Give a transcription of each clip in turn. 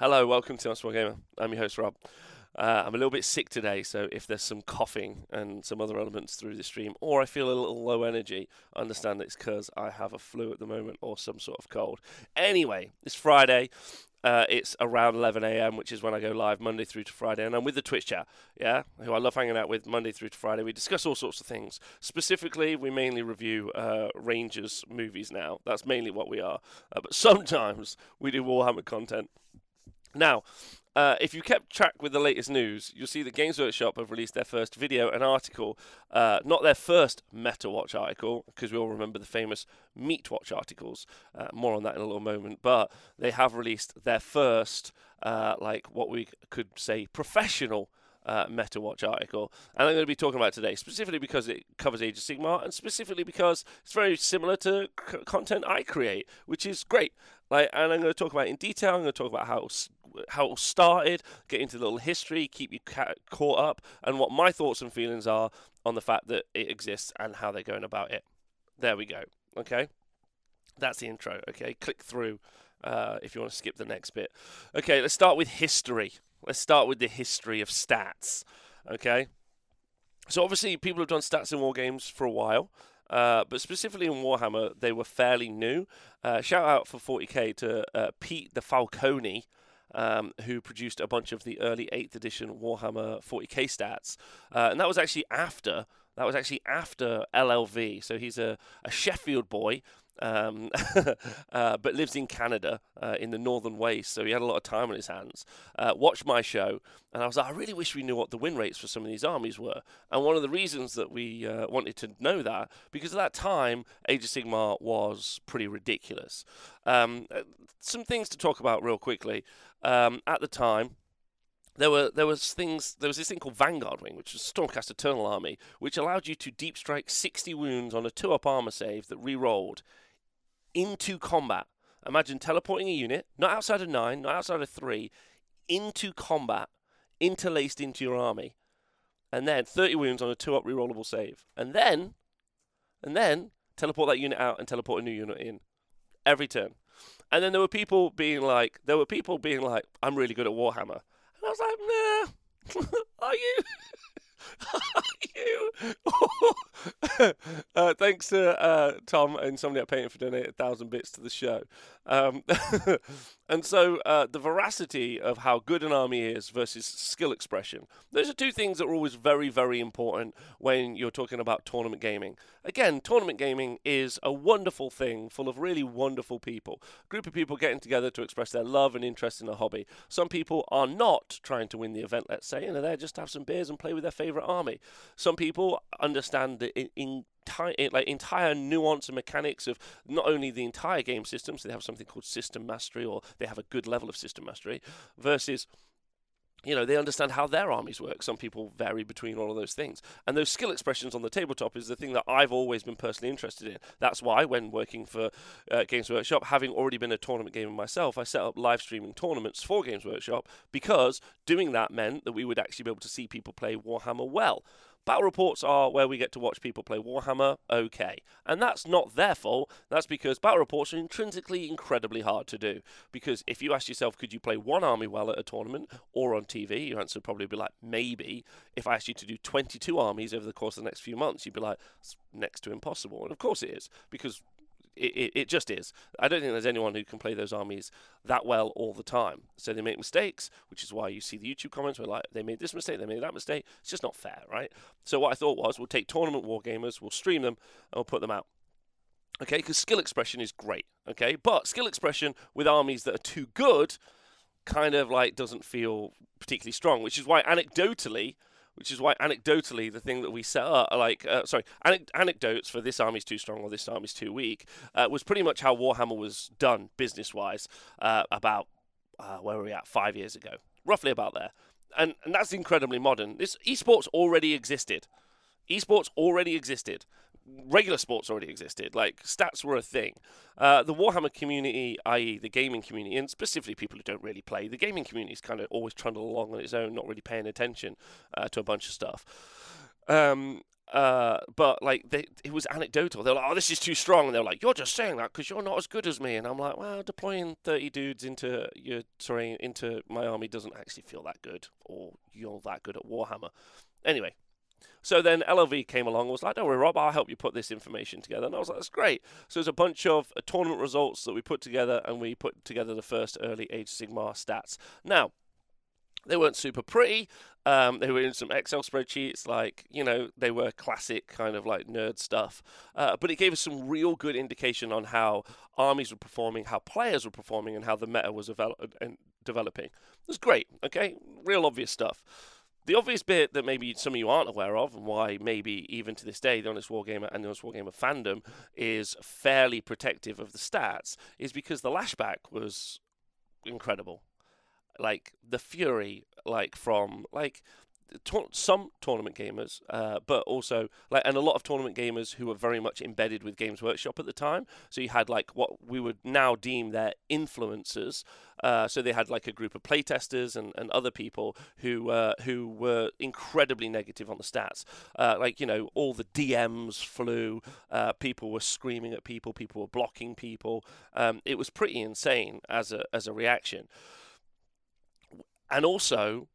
Hello, welcome to Small Gamer. I'm your host, Rob. Uh, I'm a little bit sick today, so if there's some coughing and some other elements through the stream, or I feel a little low energy, understand it's because I have a flu at the moment or some sort of cold. Anyway, it's Friday. Uh, it's around 11 a.m., which is when I go live Monday through to Friday, and I'm with the Twitch chat, yeah, who I love hanging out with Monday through to Friday. We discuss all sorts of things. Specifically, we mainly review uh, Rangers movies now. That's mainly what we are. Uh, but sometimes we do Warhammer content. Now, uh, if you kept track with the latest news, you'll see that Games Workshop have released their first video and article. Uh, not their first Meta Watch article, because we all remember the famous Meat Watch articles. Uh, more on that in a little moment. But they have released their first, uh, like what we could say, professional uh, Meta Watch article, and I'm going to be talking about today specifically because it covers Age of Sigmar, and specifically because it's very similar to c- content I create, which is great. Like, and I'm going to talk about in detail. I'm going to talk about how how it all started, get into a little history, keep you ca- caught up, and what my thoughts and feelings are on the fact that it exists and how they're going about it. There we go. Okay, that's the intro. Okay, click through uh, if you want to skip the next bit. Okay, let's start with history. Let's start with the history of stats. Okay, so obviously people have done stats in war games for a while. Uh, but specifically in Warhammer, they were fairly new. Uh, shout out for 40k to uh, Pete the Falcone, um, who produced a bunch of the early 8th edition Warhammer 40k stats. Uh, and that was actually after. That was actually after LLV. So he's a, a Sheffield boy um, uh, but lives in Canada uh, in the northern waste, so he had a lot of time on his hands. Uh, watched my show, and I was like, I really wish we knew what the win rates for some of these armies were. And one of the reasons that we uh, wanted to know that, because at that time, Age of Sigmar was pretty ridiculous. Um, uh, some things to talk about real quickly. Um, at the time, there were there was things there was this thing called Vanguard Wing, which was Stormcast Eternal Army, which allowed you to deep strike 60 wounds on a two up armor save that re-rolled into combat. Imagine teleporting a unit, not outside of nine, not outside of three, into combat, interlaced into your army, and then 30 wounds on a two up rerollable save, and then, and then teleport that unit out and teleport a new unit in every turn. And then there were people being like, there were people being like, I'm really good at Warhammer. And I was like, nah, are you? you. uh, thanks to uh, Tom and somebody at Painting for donating a thousand bits to the show. Um, and so uh, the veracity of how good an army is versus skill expression. Those are two things that are always very, very important when you're talking about tournament gaming. Again, tournament gaming is a wonderful thing full of really wonderful people. A group of people getting together to express their love and interest in a hobby. Some people are not trying to win the event, let's say, and are there just to have some beers and play with their favorite army. Some people understand the in, entire like entire nuance and mechanics of not only the entire game system, so they have something called system mastery, or they have a good level of system mastery, versus you know, they understand how their armies work. Some people vary between all of those things. And those skill expressions on the tabletop is the thing that I've always been personally interested in. That's why, when working for uh, Games Workshop, having already been a tournament gamer myself, I set up live streaming tournaments for Games Workshop because doing that meant that we would actually be able to see people play Warhammer well. Battle reports are where we get to watch people play Warhammer, okay. And that's not their fault, that's because battle reports are intrinsically incredibly hard to do. Because if you ask yourself, could you play one army well at a tournament or on TV, your answer would probably be like, maybe. If I asked you to do 22 armies over the course of the next few months, you'd be like, next to impossible. And of course it is, because it, it, just is. I don't think there's anyone who can play those armies that well all the time. So they make mistakes, which is why you see the YouTube comments where like they made this mistake, they made that mistake. It's just not fair, right? So what I thought was we'll take tournament war gamers, we'll stream them, and we'll put them out. Okay, because skill expression is great. Okay, but skill expression with armies that are too good kind of like doesn't feel particularly strong, which is why anecdotally which is why anecdotally the thing that we set up, like uh, sorry, anecdotes for this army's too strong or this army's too weak, uh, was pretty much how Warhammer was done business wise uh, about uh, where were we at five years ago, roughly about there, and and that's incredibly modern. This esports already existed. Esports already existed regular sports already existed. Like stats were a thing. Uh, the Warhammer community, i.e., the gaming community, and specifically people who don't really play, the gaming community is kind of always trundle along on its own, not really paying attention uh, to a bunch of stuff. Um, uh, but like they, it was anecdotal. They're like, "Oh, this is too strong," and they're like, "You're just saying that because you're not as good as me." And I'm like, "Well, deploying 30 dudes into your terrain into my army doesn't actually feel that good, or you're that good at Warhammer." Anyway, so then LLV came along and was like, don't worry, Rob, I'll help you put this information together. And I was like, that's great. So there's a bunch of uh, tournament results that we put together, and we put together the first early Age Sigmar stats. Now, they weren't super pretty. Um, they were in some Excel spreadsheets, like, you know, they were classic kind of like nerd stuff. Uh, but it gave us some real good indication on how armies were performing, how players were performing, and how the meta was develop- developing. It was great, okay? Real obvious stuff. The obvious bit that maybe some of you aren't aware of, and why maybe even to this day the Honest Wargamer and the Honest Wargamer fandom is fairly protective of the stats, is because the lashback was incredible. Like the fury, like from like some tournament gamers, uh, but also like and a lot of tournament gamers who were very much embedded with Games Workshop at the time. So you had like what we would now deem their influencers. Uh, so they had like a group of playtesters and, and other people who uh, who were incredibly negative on the stats. Uh, like you know all the DMs flew, uh, people were screaming at people, people were blocking people. Um, it was pretty insane as a as a reaction. And also,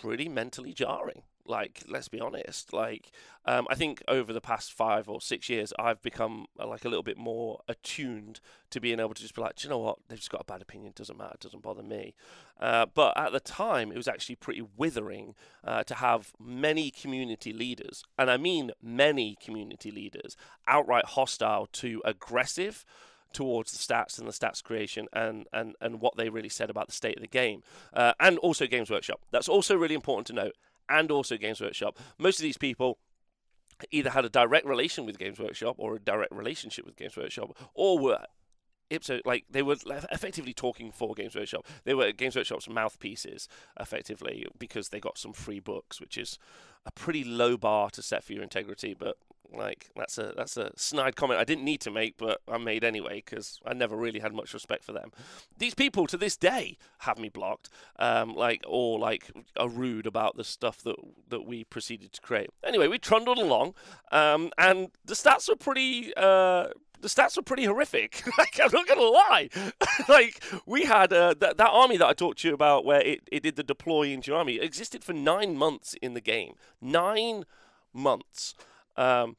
pretty mentally jarring. Like, let's be honest. Like, um, I think over the past five or six years, I've become uh, like a little bit more attuned to being able to just be like, you know what? They've just got a bad opinion. Doesn't matter. Doesn't bother me. Uh, but at the time, it was actually pretty withering uh, to have many community leaders, and I mean many community leaders, outright hostile to aggressive towards the stats and the stats creation and, and, and what they really said about the state of the game. Uh, and also Games Workshop. That's also really important to note. And also Games Workshop. Most of these people either had a direct relation with Games Workshop or a direct relationship with Games Workshop or were ipso like they were effectively talking for Games Workshop. They were Games Workshop's mouthpieces effectively because they got some free books, which is a pretty low bar to set for your integrity, but like that's a that's a snide comment I didn't need to make, but I made anyway because I never really had much respect for them. These people to this day have me blocked, um, like or like are rude about the stuff that that we proceeded to create. Anyway, we trundled along, um, and the stats were pretty. Uh, the stats were pretty horrific. like, I'm not gonna lie. like we had uh, that that army that I talked to you about, where it, it did the deploy into your army, it existed for nine months in the game. Nine months. Um,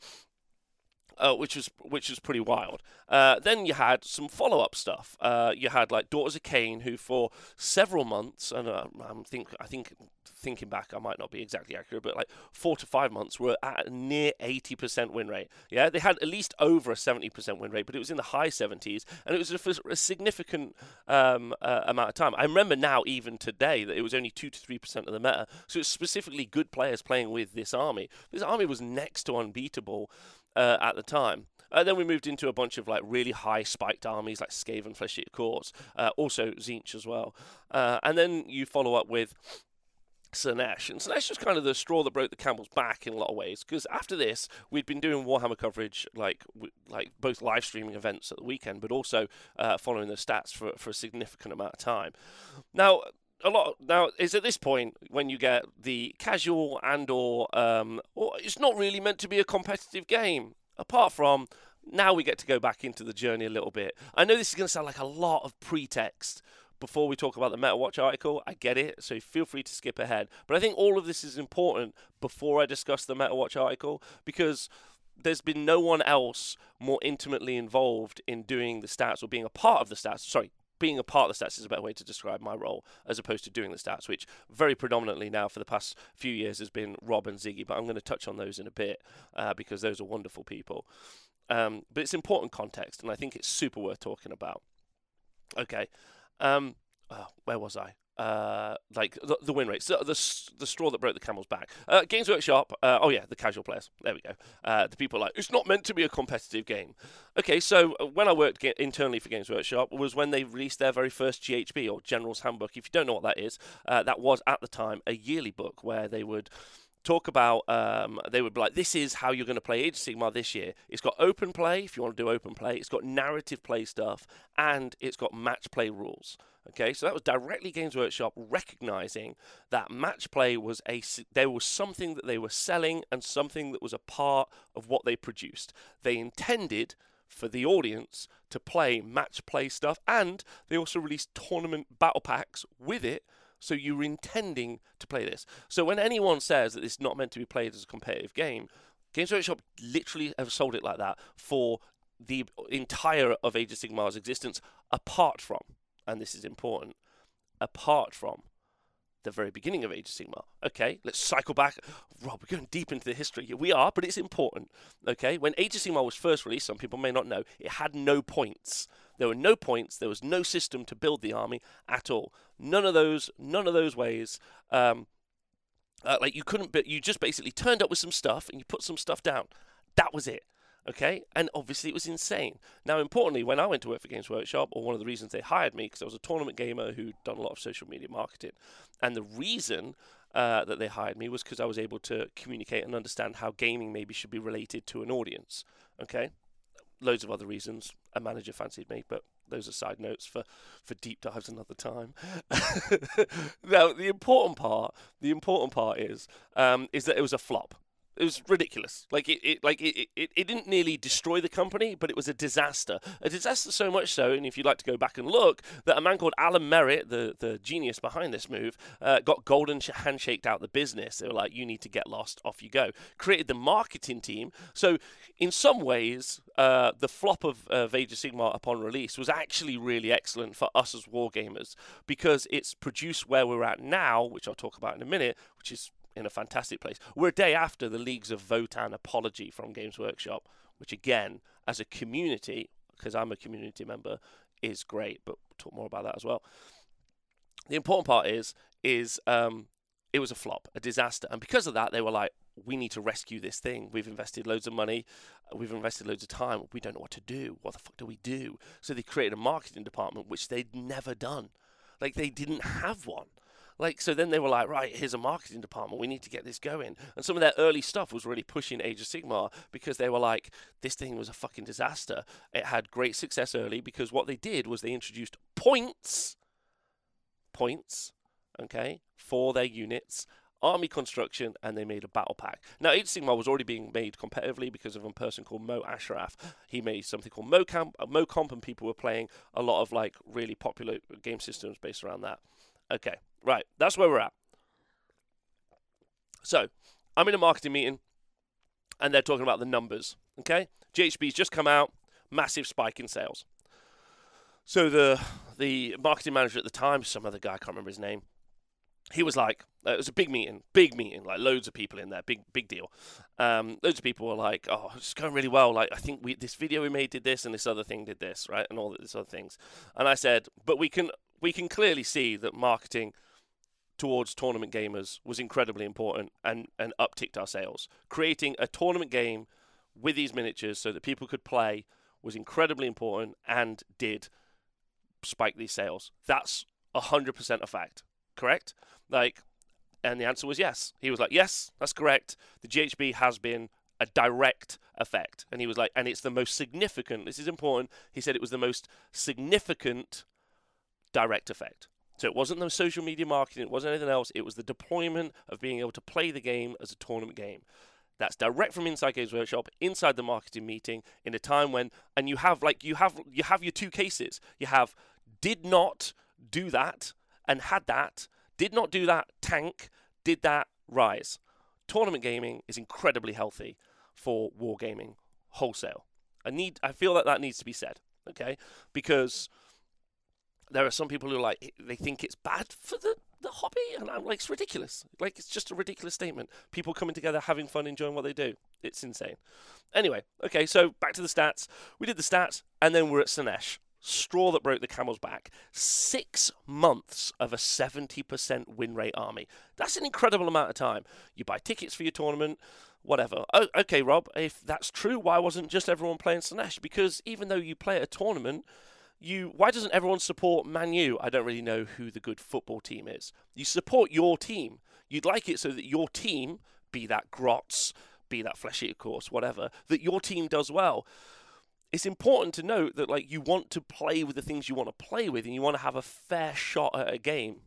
uh, which was which was pretty wild. Uh, then you had some follow up stuff. Uh, you had like Daughters of Khaine, who for several months, and uh, I'm think I think thinking back, I might not be exactly accurate, but like four to five months were at a near 80% win rate. Yeah, they had at least over a 70% win rate, but it was in the high 70s, and it was a, a significant um, uh, amount of time. I remember now, even today, that it was only two to three percent of the meta. So it's specifically good players playing with this army. This army was next to unbeatable uh, at the time. And then we moved into a bunch of like really high spiked armies like Skaven, Flesh Eater Courts, uh, also Tzeentch as well. Uh, and then you follow up with Slaanesh. And Slaanesh was kind of the straw that broke the camel's back in a lot of ways because after this, we'd been doing Warhammer coverage, like like both live streaming events at the weekend, but also uh, following the stats for, for a significant amount of time. Now, a lot now is at this point when you get the casual and or um, or it's not really meant to be a competitive game apart from now we get to go back into the journey a little bit i know this is going to sound like a lot of pretext before we talk about the MetaWatch article. I get it, so feel free to skip ahead. But I think all of this is important before I discuss the MetaWatch article because there's been no one else more intimately involved in doing the stats or being a part of the stats. Sorry, being a part of the stats is a better way to describe my role as opposed to doing the stats, which very predominantly now for the past few years has been Rob and Ziggy. But I'm going to touch on those in a bit uh, because those are wonderful people. Um, but it's important context, and I think it's super worth talking about. Okay, um, oh, where was I? Uh, like the, the, win rates, the, the, the straw that broke the camel's back. Uh, Games Workshop, uh, oh yeah, the casual players. There we go. Uh, the people like it's not meant to be a competitive game. Okay, so uh, when I worked internally for Games Workshop was when they released their very first GHB or General's Handbook. If you don't know what that is, uh, that was at the time a yearly book where they would talk about um, they would be like this is how you're going to play age of sigmar this year. It's got open play if you want to do open play. It's got narrative play stuff and it's got match play rules okay? So that was directly games workshop recognizing that match play was a there was something that they were selling and something that was a part of what they produced. They intended for the audience to play match play stuff and they also released tournament battle packs with it so you're intending to play this. So when anyone says that it's not meant to be played as a competitive game, Games Workshop literally have sold it like that for the entire of Age of Sigmar's existence, apart from, and this is important, apart from the very beginning of Age of Sigmar. Okay, let's cycle back. Rob, we're going deep into the history here. We are, but it's important. Okay, when Age of Sigmar was first released, some people may not know, it had no points. There were no points. There was no system to build the army at all. None of those. None of those ways. Um, uh, like you couldn't. But you just basically turned up with some stuff and you put some stuff down. That was it. Okay, and obviously it was insane. Now, importantly, when I went to work for Games Workshop, or one of the reasons they hired me, because I was a tournament gamer who'd done a lot of social media marketing, and the reason uh, that they hired me was because I was able to communicate and understand how gaming maybe should be related to an audience. Okay, loads of other reasons. A manager fancied me, but those are side notes for, for deep dives another time. now, the important part, the important part is, um, is that it was a flop. It was ridiculous. Like it, it like it, it, it didn't nearly destroy the company, but it was a disaster. A disaster so much so, and if you'd like to go back and look, that a man called Alan Merritt, the, the genius behind this move, uh, got golden handshaked out the business. They were like, "You need to get lost. Off you go." Created the marketing team. So, in some ways, uh, the flop of, of Sigmar upon release was actually really excellent for us as wargamers because it's produced where we're at now, which I'll talk about in a minute, which is in a fantastic place. We're a day after the Leagues of Votann apology from Games Workshop, which again, as a community, because I'm a community member, is great. But we'll talk more about that as well. The important part is, is um, it was a flop, a disaster, and because of that, they were like, we need to rescue this thing. We've invested loads of money, we've invested loads of time. We don't know what to do. What the fuck do we do? So they created a marketing department, which they'd never done. Like they didn't have one. Like, so then they were like, right, here's a marketing department. We need to get this going. And some of their early stuff was really pushing Age of Sigmar because they were like, this thing was a fucking disaster. It had great success early because what they did was they introduced points, points, okay, for their units army construction, and they made a battle pack. Now, Age of Sigmar was already being made competitively because of a person called Mo Ashraf. He made something called MoCamp, uh, MoComp, and people were playing a lot of like really popular game systems based around that. Okay, right, that's where we're at. So, I'm in a marketing meeting, and they're talking about the numbers. Okay, GHB's just come out, massive spike in sales. So the the marketing manager at the time, some other guy, I can't remember his name, he was like, uh, it was a big meeting, big meeting, like loads of people in there, big big deal. Um, loads of people were like, "Oh, it's going really well. Like, I think we this video we made did this, and this other thing did this, right, and all these other things." And I said, "But we can we can clearly see that marketing towards tournament gamers was incredibly important and, and upticked our sales. Creating a tournament game with these miniatures so that people could play was incredibly important and did spike these sales. That's 100% a fact, correct? Like, and the answer was yes. He was like, yes, that's correct. The GHB has been a direct effect. And he was like, and it's the most significant, this is important. He said it was the most significant direct effect. So it wasn't the social media marketing, it wasn't anything else. It was the deployment of being able to play the game as a tournament game. That's direct from inside Games Workshop, inside the marketing meeting, in a time when, and you have like you have you have your two cases. You have did not do that and had that, did not do that tank, did that rise. Tournament gaming is incredibly healthy for wargaming wholesale. I need I feel that that needs to be said, okay? Because there are some people who like they think it's bad for the the hobby, and I'm like, it's ridiculous. Like it's just a ridiculous statement. People coming together, having fun, enjoying what they do. It's insane. Anyway, okay, so back to the stats. We did the stats, and then we're at Slaanesh. Straw that broke the camel's back. Six months of a 70% win rate army. That's an incredible amount of time. You buy tickets for your tournament, whatever. Oh, okay, Rob, if that's true, why wasn't just everyone playing Slaanesh? Because even though you play at a tournament, you why doesn't everyone support Manu? I don't really know who the good football team is. You support your team. You'd like it so that your team be that Grots, be that Fleshy, of course, whatever, that your team does well. It's important to note that like you want to play with the things you want to play with and you want to have a fair shot at a game.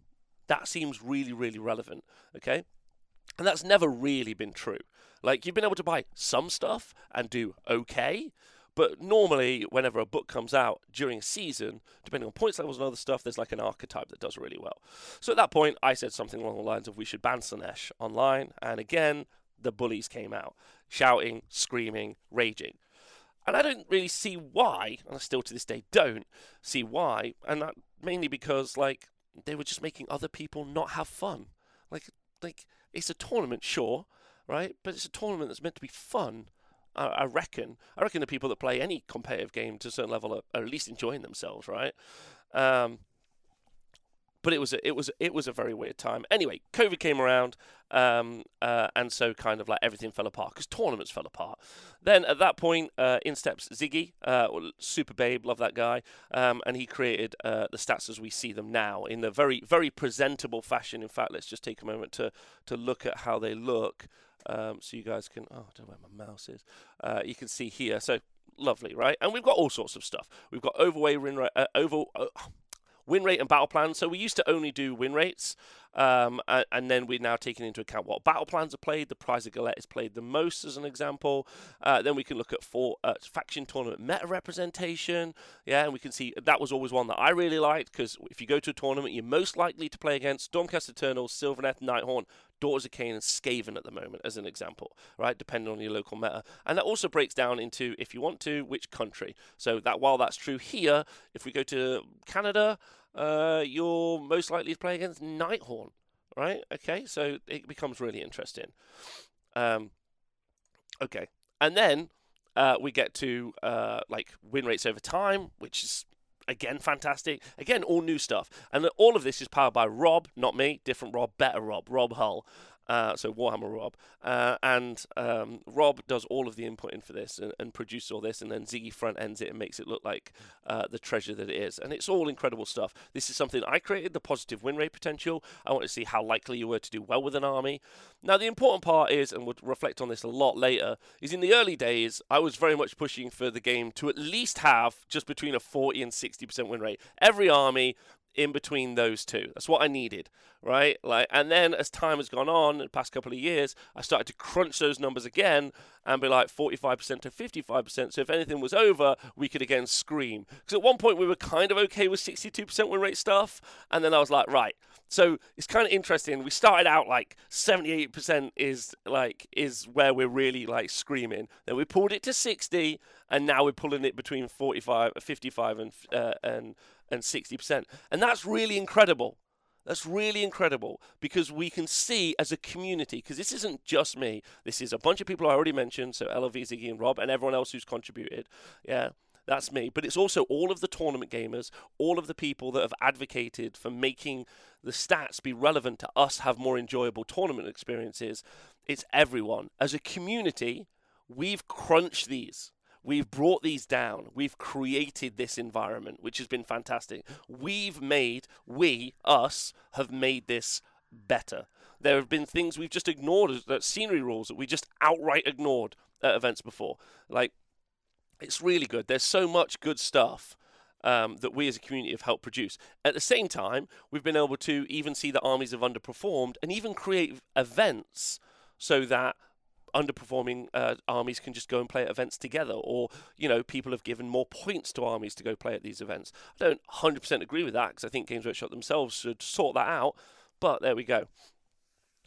That seems really, really relevant. Okay? And that's never really been true. Like you've been able to buy some stuff and do okay, but normally, whenever a book comes out during a season, depending on points levels and other stuff, there's like an archetype that does really well. So at that point, I said something along the lines of we should ban Slaanesh online. And again, the bullies came out, shouting, screaming, raging. And I don't really see why, and I still to this day don't see why, and that mainly because like they were just making other people not have fun. Like like it's a tournament, sure, right? But it's a tournament that's meant to be fun. I, I reckon. I reckon the people that play any competitive game to a certain level are, are at least enjoying themselves, right? Um, but it was a, it was it was a very weird time. Anyway, COVID came around, um, uh, and so kind of like everything fell apart because tournaments fell apart. Then at that point, uh, in steps Ziggy, uh, super babe, love that guy, um, and he created uh, the stats as we see them now in a very very presentable fashion. In fact, let's just take a moment to to look at how they look. Um, so you guys can, oh, I don't know where my mouse is. Uh, you can see here. So lovely, right? And we've got all sorts of stuff. We've got overweight, win rate, uh, over, uh, win rate and battle plans. So we used to only do win rates, um, and, and, then we're now taking into account what battle plans are played. The Prize of Gallet is played the most, as an example. Uh, then we can look at for uh, faction tournament meta representation. Yeah, and we can see that was always one that I really liked because if you go to a tournament, you're most likely to play against Stormcast Eternal, Sylvaneth, Nighthaunt, Daughters of Khaine and Skaven at the moment, as an example, right? Depending on your local meta. And that also breaks down into, if you want to, which country. So that while that's true here, if we go to Canada, uh, you're most likely to play against Nighthaunt, right? Okay, so it becomes really interesting. Um, okay, and then uh, we get to uh, like win rates over time, which is again fantastic. Again, all new stuff, and all of this is powered by Rob, not me, different Rob, better Rob, Rob Hull. Uh, so Warhammer Rob, uh, and um, Rob does all of the inputting for this and, and produces all this, and then Ziggy front ends it and makes it look like uh, the treasure that it is, and it's all incredible stuff. This is something I created the positive win rate potential. I want to see how likely you were to do well with an army. Now the important part is, and we'll reflect on this a lot later, is in the early days I was very much pushing for the game to at least have just between a 40 and 60% win rate. Every army in between those two. That's what I needed, right? Like, and then as time has gone on, the past couple of years, I started to crunch those numbers again and be like 45% to 55%. So if anything was over, we could again scream. Because at one point we were kind of okay with 62% win rate stuff, and then I was like, right. So it's kind of interesting. We started out like 78% is like is where we're really like screaming. Then we pulled it to 60, and now we're pulling it between 45, 55, and uh, and and 60%. And that's really incredible. That's really incredible because we can see as a community, because this isn't just me, this is a bunch of people I already mentioned, so LV, Ziggy, and Rob, and everyone else who's contributed. Yeah, that's me. But it's also all of the tournament gamers, all of the people that have advocated for making the stats be relevant to us have more enjoyable tournament experiences. It's everyone. As a community, we've crunched these. We've brought these down. We've created this environment, which has been fantastic. We've made, we, us, have made this better. There have been things we've just ignored, that scenery rules that we just outright ignored at events before. Like, it's really good. There's so much good stuff. Um, that we as a community have helped produce. At the same time, we've been able to even see that armies have underperformed and even create events so that underperforming uh, armies can just go and play at events together, or you know, people have given more points to armies to go play at these events. I don't 100% agree with that because I think Games Workshop themselves should sort that out. But there we go.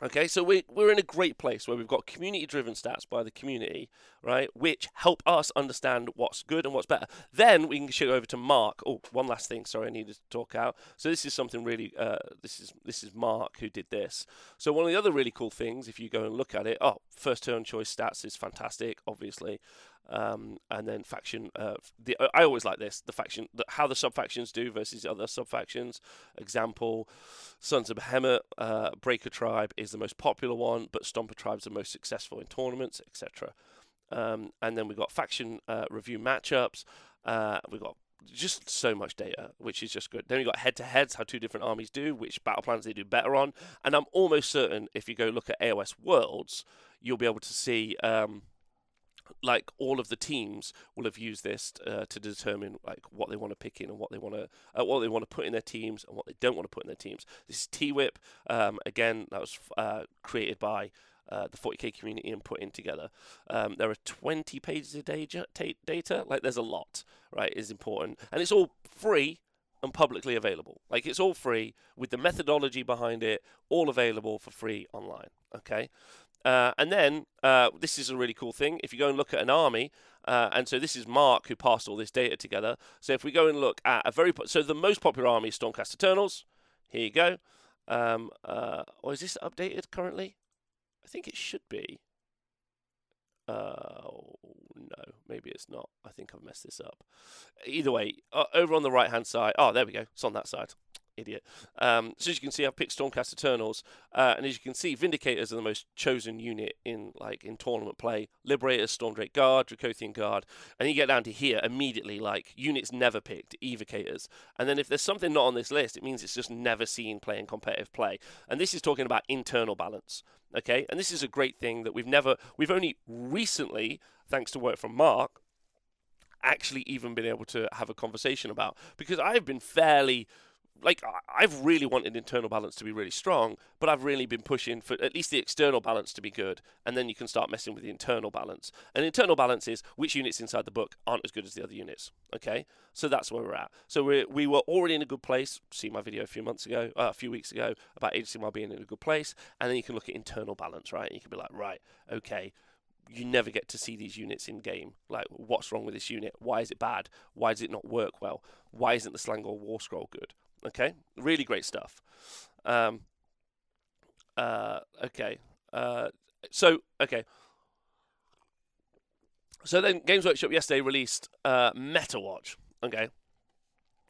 Okay, so we, we're in a great place where we've got community driven stats by the community, right, which help us understand what's good and what's better. Then we can go over to Mark. Oh, one last thing, sorry, I needed to talk out. So this is something really, uh, this is this is Mark who did this. So one of the other really cool things, if you go and look at it, oh, first turn choice stats is fantastic, obviously. Um, and then faction. Uh, the I always like this: the faction, the, how the sub factions do versus other sub factions. Example: Sons of Behemoth, uh, Breaker Tribe is the most popular one, but Stomper Tribe's the most successful in tournaments, etc. Um, and then we've got faction uh, review matchups. Uh, we've got just so much data, which is just good. Then we got head to heads, how two different armies do, which battle plans they do better on. And I'm almost certain if you go look at AOS Worlds, you'll be able to see. Um, like all of the teams will have used this uh, to determine like what they want to pick in and what they want to uh, what they want to put in their teams and what they don't want to put in their teams. This is TWIP. Um, again, that was uh, created by uh, the 40k community and put in together. Um, there are 20 pages of data, data. Like there's a lot, right? Is important, and it's all free and publicly available. Like it's all free with the methodology behind it, all available for free online. Okay. Uh, and then uh, this is a really cool thing. If you go and look at an army, uh, and so this is Mark who passed all this data together. So if we go and look at a very po- so the most popular army is Stormcast Eternals. Here you go. Um, uh, or is this updated currently? I think it should be. Uh, no, maybe it's not. I think I've messed this up. Either way, uh, over on the right hand side. Oh, there we go. It's on that side idiot. Um, so as you can see, I've picked Stormcast Eternals, uh, and as you can see, Vindicators are the most chosen unit in like in tournament play. Liberators, Stormdrake Guard, Dracothian Guard, and you get down to here immediately, like units never picked, Evocators. And then if there's something not on this list, it means it's just never seen playing competitive play. And this is talking about internal balance. Okay, and this is a great thing that we've never, we've only recently, thanks to work from Mark, actually even been able to have a conversation about because I've been fairly like I've really wanted internal balance to be really strong, but I've really been pushing for at least the external balance to be good, and then you can start messing with the internal balance. And internal balance is which units inside the book aren't as good as the other units. Okay, so that's where we're at. So we we were already in a good place. See my video a few months ago, uh, a few weeks ago about HCMR being in a good place, and then you can look at internal balance, right? And you can be like, right, okay, you never get to see these units in game. Like, what's wrong with this unit? Why is it bad? Why does it not work well? Why isn't the Slaangor War Scroll good? Okay, really great stuff. Um, uh, okay, uh, so okay. So then, Games Workshop yesterday released uh, MetaWatch. Okay.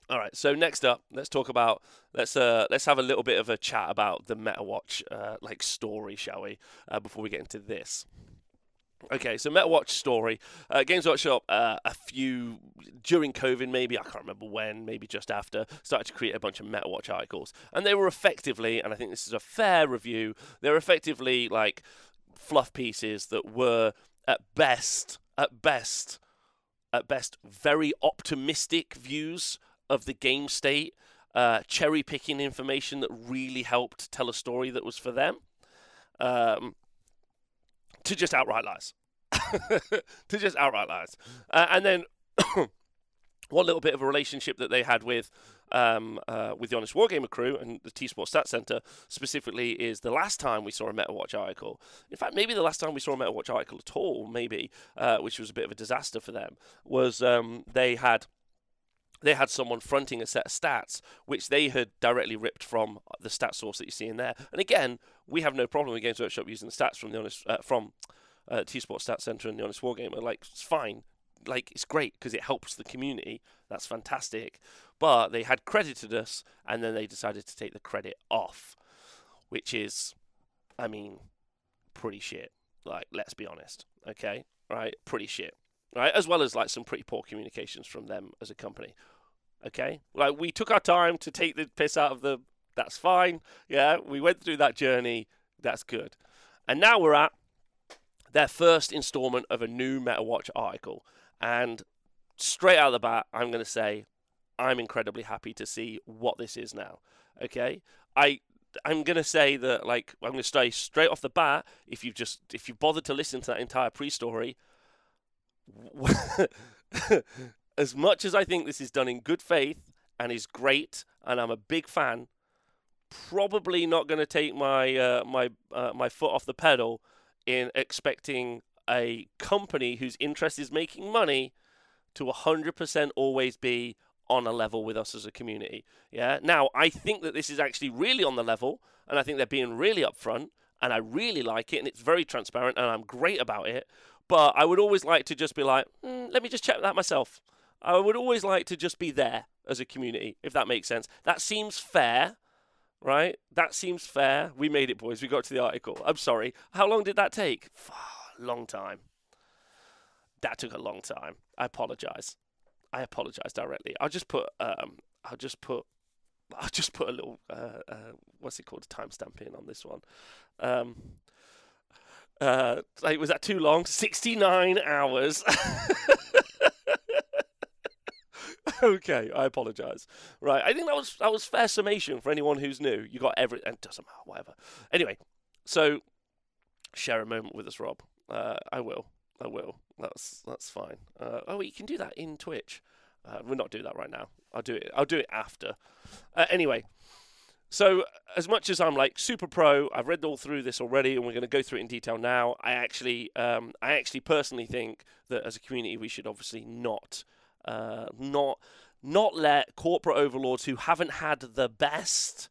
All right. So next up, let's talk about let's uh let's have a little bit of a chat about the MetaWatch uh, like story, shall we? Uh, before we get into this. Okay, so MetaWatch story. Uh, Games Workshop, uh, a few during COVID, maybe I can't remember when, maybe just after, started to create a bunch of MetaWatch articles, and they were effectively, and I think this is a fair review, they're effectively like fluff pieces that were at best, at best, at best, very optimistic views of the game state, uh, cherry picking information that really helped tell a story that was for them. Um, to just outright lies. to just outright lies. Uh, and then one little bit of a relationship that they had with um, uh, with the Honest Wargamer crew and the T Sport Stat Center specifically is the last time we saw a MetaWatch article. In fact, maybe the last time we saw a MetaWatch article at all, maybe, uh, which was a bit of a disaster for them, was um, they had they had someone fronting a set of stats which they had directly ripped from the stat source that you see in there. And again, we have no problem with Games Workshop using the stats from the honest uh, from uh, T Sport Stats Center and the Honest Wargamer. Like it's fine, like it's great because it helps the community. That's fantastic. But they had credited us, and then they decided to take the credit off, which is, I mean, pretty shit. Like let's be honest, okay, right? Pretty shit right? As well as like some pretty poor communications from them as a company. Okay, like we took our time to take the piss out of them. That's fine. Yeah, we went through that journey. That's good. And now we're at their first installment of a new MetaWatch article. And straight out of the bat, I'm going to say I'm incredibly happy to see what this is now. Okay, I I'm gonna say that like I'm gonna say straight off the bat if you've just if you bothered to listen to that entire pre-story, as much as I think this is done in good faith and is great, and I'm a big fan, probably not going to take my uh, my uh, my foot off the pedal in expecting a company whose interest is making money to 100% always be on a level with us as a community. Yeah. Now, I think that this is actually really on the level, and I think they're being really upfront, and I really like it, and it's very transparent, and I'm great about it. But I would always like to just be like, mm, let me just check that myself. I would always like to just be there as a community, if that makes sense. That seems fair, right? That seems fair. We made it, boys. We got to the article. I'm sorry. How long did that take? long time. That took a long time. I apologize. I apologize directly. I'll just put. Um, I'll just put. I'll just put a little. Uh, uh, what's it called? A timestamp in on this one. Um, Uh, was that too long? 69 hours. okay, I apologise. Right, I think that was that was fair summation for anyone who's new. You got every and doesn't matter, whatever. Anyway, so share a moment with us, Rob. Uh, I will. I will. That's that's fine. Uh, oh, you can do that in Twitch. Uh, we'll not do that right now. I'll do it. I'll do it after. Uh, anyway, so as much as I'm like super pro, I've read all through this already, and we're going to go through it in detail now. I actually, um, I actually personally think that as a community, we should obviously not, uh, not, not let corporate overlords who haven't had the best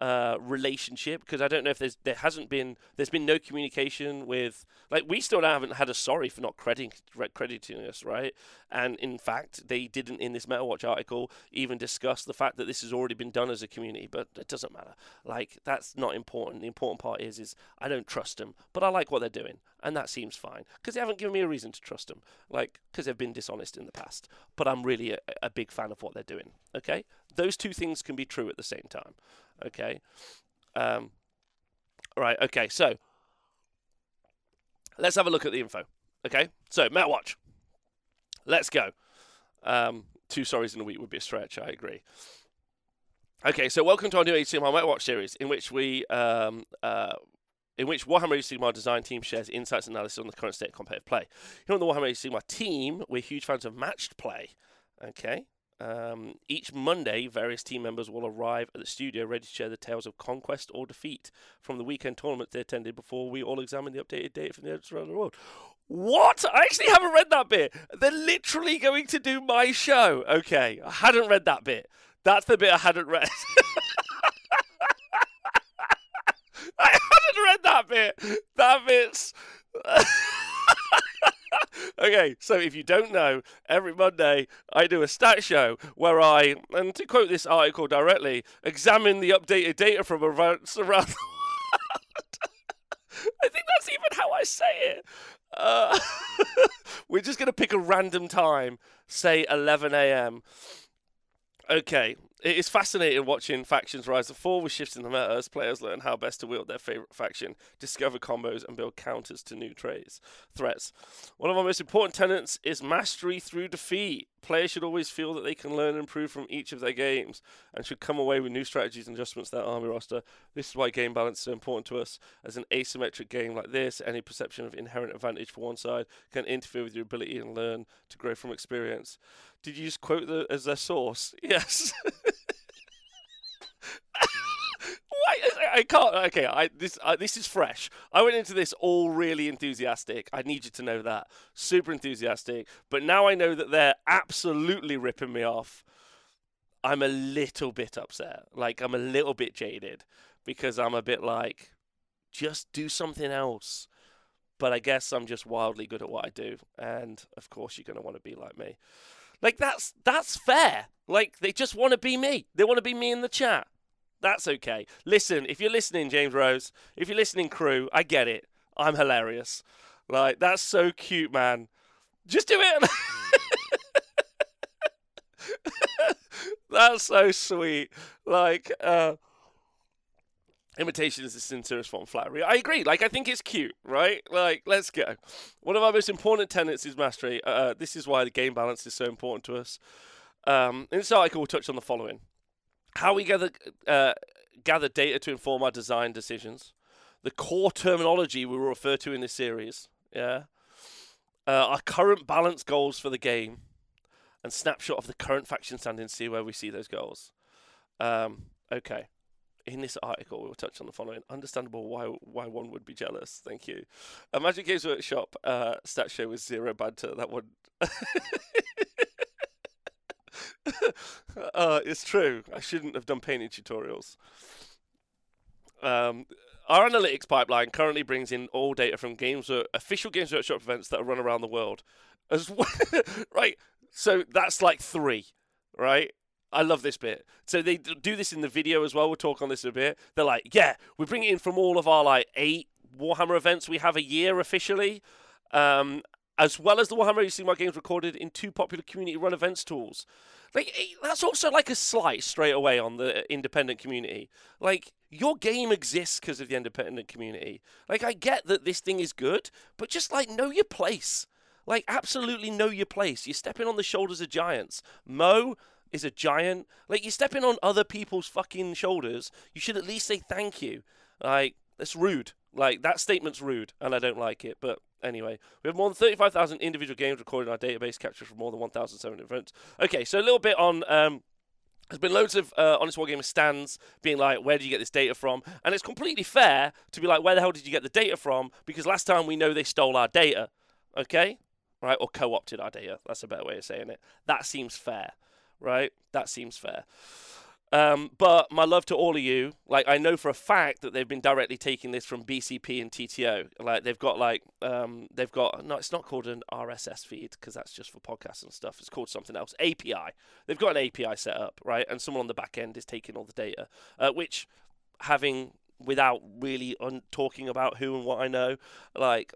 uh, relationship because I don't know if there's there hasn't been there's been no communication with like we still haven't had a sorry for not crediting crediting us right? And in fact they didn't in this MetaWatch article even discuss the fact that this has already been done as a community but it doesn't matter. Like that's not important. The important part is is I don't trust them but I like what they're doing and that seems fine because they haven't given me a reason to trust them like because they've been dishonest in the past. But I'm really a, a big fan of what they're doing okay those two things can be true at the same time Okay. Um, right. Okay. So let's have a look at the info. Okay. So MetaWatch. Let's go. Um, two stories in a week would be a stretch. I agree. Okay, so welcome to our new Age Sigmar MetaWatch series, in which we, um, uh, in which Warhammer Age Sigmar design team shares insights and analysis on the current state of competitive play. Here on the Warhammer Age Sigmar team, we're huge fans of matched play. Okay, um, each Monday, various team members will arrive at the studio ready to share the tales of conquest or defeat from the weekend tournament they attended before we all examine the updated data from the editors around the world. What? I actually haven't read that bit. They're literally going to do my show. Okay, I hadn't read that bit. That's the bit I hadn't read. I hadn't read that bit. That bit's. okay, so if you don't know, every Monday I do a stat show where I, and to quote this article directly, examine the updated data from around the world. I think that's even how I say it. Uh, we're just going to pick a random time, say 11 a.m. Okay, it is fascinating watching factions rise and fall with shifts in the meta as players learn how best to wield their favorite faction, discover combos, and build counters to new trades, threats. One of our most important tenets is mastery through defeat. Players should always feel that they can learn and improve from each of their games and should come away with new strategies and adjustments to their army roster. This is why game balance is so important to us. As an asymmetric game like this, any perception of inherent advantage for one side can interfere with your ability and learn to grow from experience. Did you just quote the as their source? Yes. Why? I can't. Okay, I this uh, this is fresh. I went into this all really enthusiastic. I need you to know that super enthusiastic. But now I know that they're absolutely ripping me off. I'm a little bit upset. Like I'm a little bit jaded because I'm a bit like, just do something else. But I guess I'm just wildly good at what I do, and of course you're gonna want to be like me. Like that's that's fair. Like they just want to be me. They want to be me in the chat. That's okay. Listen, if you're listening, James Rose, if you're listening, crew, I get it. I'm hilarious. Like that's so cute, man. Just do it. that's so sweet. Like uh Imitation is the sincerest form of flattery. I agree. Like, I think it's cute, right? Like, let's go. One of our most important tenets is mastery. Uh, this is why the game balance is so important to us. Um, in this article, we'll touch on the following how we gather, uh, gather data to inform our design decisions, the core terminology we will refer to in this series, yeah, uh, our current balance goals for the game, and snapshot of the current faction standings, see where we see those goals. Um, okay in this article, we'll touch on the following. Understandable why why one would be jealous. Thank you. A Magic Games Workshop uh, stat show with zero banter. That one. uh, it's true. I shouldn't have done painting tutorials. Um, our analytics pipeline currently brings in all data from games, official Games Workshop events that are run around the world. As well, right, so that's like three, right? I love this bit. So they do this in the video as well. We'll talk on this a bit. They're like, yeah, we bring it in from all of our like eight Warhammer events we have a year officially. Um, as well as the Warhammer Age of Sigmar games recorded in two popular community run events tools. Like eh, that's also like a slight straight away on the independent community. Like your game exists because of the independent community. Like I get that this thing is good, but just like know your place. Like absolutely know your place. You're stepping on the shoulders of giants. Mo is a giant. Like you're stepping on other people's fucking shoulders. You should at least say thank you. Like that's rude. Like that statement's rude, and I don't like it. But anyway, we have more than 35,000 individual games recorded in our database, captured from more than 1,700 events. Okay, so a little bit on. Um, there's been loads of uh, Honest Wargamer stands being like, where do you get this data from? And it's completely fair to be like, where the hell did you get the data from? Because last time we know they stole our data, okay? Right? Or co opted our data. That's a better way of saying it. That seems fair, right? That seems fair. Um, but my love to all of you, like I know for a fact that they've been directly taking this from BCP and TTO. Like they've got like um, they've got no, it's not called an RSS feed because that's just for podcasts and stuff. It's called something else. API. They've got an API set up, right? And someone on the back end is taking all the data, uh, which having without really un- talking about who and what I know, like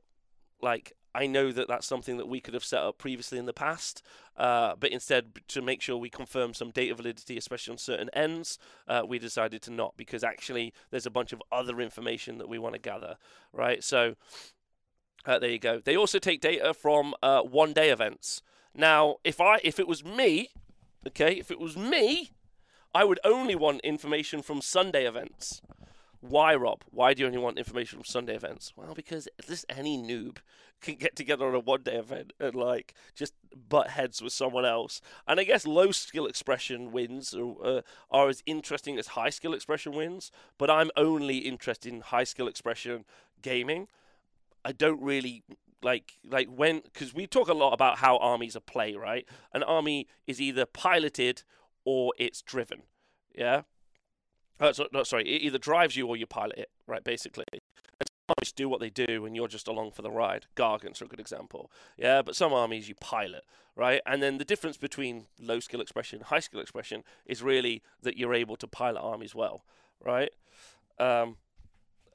like I know that that's something that we could have set up previously in the past, uh, but instead, to make sure we confirm some data validity, especially on certain ends, uh, we decided to not because actually there's a bunch of other information that we want to gather, right? So uh, there you go. They also take data from uh, one-day events. Now, if I if it was me, okay, if it was me, I would only want information from Sunday events. Why, Rob? Why do you only want information from Sunday events? Well, because just any noob can get together on a one day event and like just butt heads with someone else. And I guess low skill expression wins are, uh, are as interesting as high skill expression wins, but I'm only interested in high skill expression gaming. I don't really like like when because we talk a lot about how armies are play right an army is either piloted or it's driven yeah uh, so, no, sorry, it either drives you or you pilot it, right? Basically, armies do what they do, and you're just along for the ride. Gargants are a good example, yeah. But some armies you pilot, right? And then the difference between low skill expression, high skill expression, is really that you're able to pilot armies well, right? Um,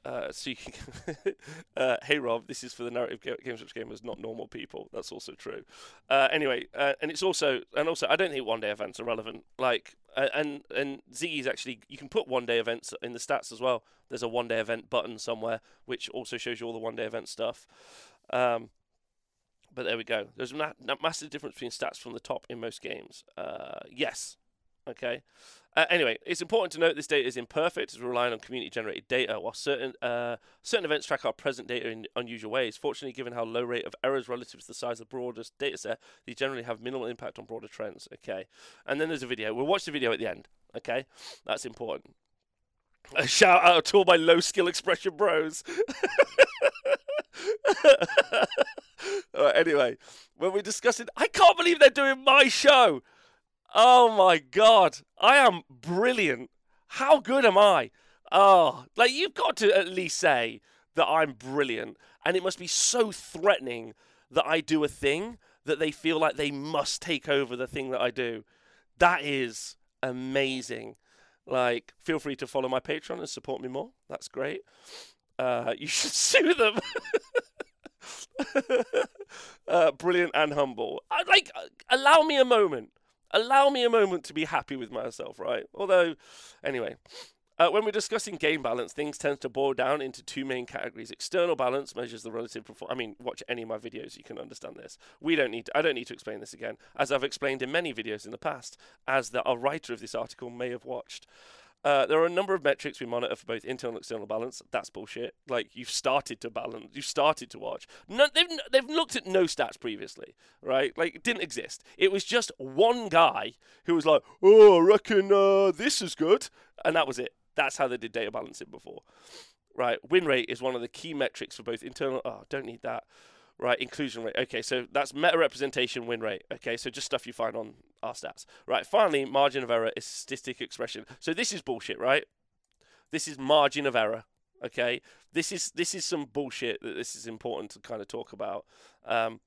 uh, so you can uh, hey Rob, this is for the narrative games which gamers, not normal people. That's also true. Uh, anyway, uh, and it's also and also I don't think one day events are relevant. Like and and Ziggy's actually you can put one day events in the stats as well. There's a one day event button somewhere which also shows you all the one day event stuff. Um, but there we go. There's a massive difference between stats from the top in most games. Uh, yes, Okay. Uh, anyway, it's important to note this data is imperfect as we're relying on community-generated data, while certain uh, certain events track our present data in unusual ways. Fortunately, given how low rate of errors relative to the size of the broadest data set, these generally have minimal impact on broader trends. Okay. And then there's a video. We'll watch the video at the end. Okay. That's important. A shout out to all my low skill expression bros. anyway, when we're discussing, I can't believe they're doing my show. Oh my god, I am brilliant. How good am I? Oh, like you've got to at least say that I'm brilliant, and it must be so threatening that I do a thing that they feel like they must take over the thing that I do. That is amazing. Like, feel free to follow my Patreon and support me more. That's great. Uh, you should sue them. uh, brilliant and humble. I, like, allow me a moment allow me a moment to be happy with myself, right? Although, anyway. Uh, when we're discussing game balance, things tend to boil down into two main categories. External balance measures the relative performance. I mean, watch any of my videos, you can understand this. We don't need. To, I don't need to explain this again, as I've explained in many videos in the past, as the writer of this article may have watched. Uh, there are a number of metrics we monitor for both internal and external balance. That's bullshit. Like you've started to balance, you've started to watch. No, they've they've looked at no stats previously, right? Like it didn't exist. It was just one guy who was like, "Oh, I reckon uh, this is good," and that was it. That's how they did data balancing before, right? Win rate is one of the key metrics for both internal. Oh, don't need that right? Inclusion rate. Okay, so that's meta representation win rate. Okay, so just stuff you find on our stats. Right, finally, margin of error is statistic expression. So this is bullshit, right? This is margin of error. Okay, this is this is some bullshit that this is important to kind of talk about. Um,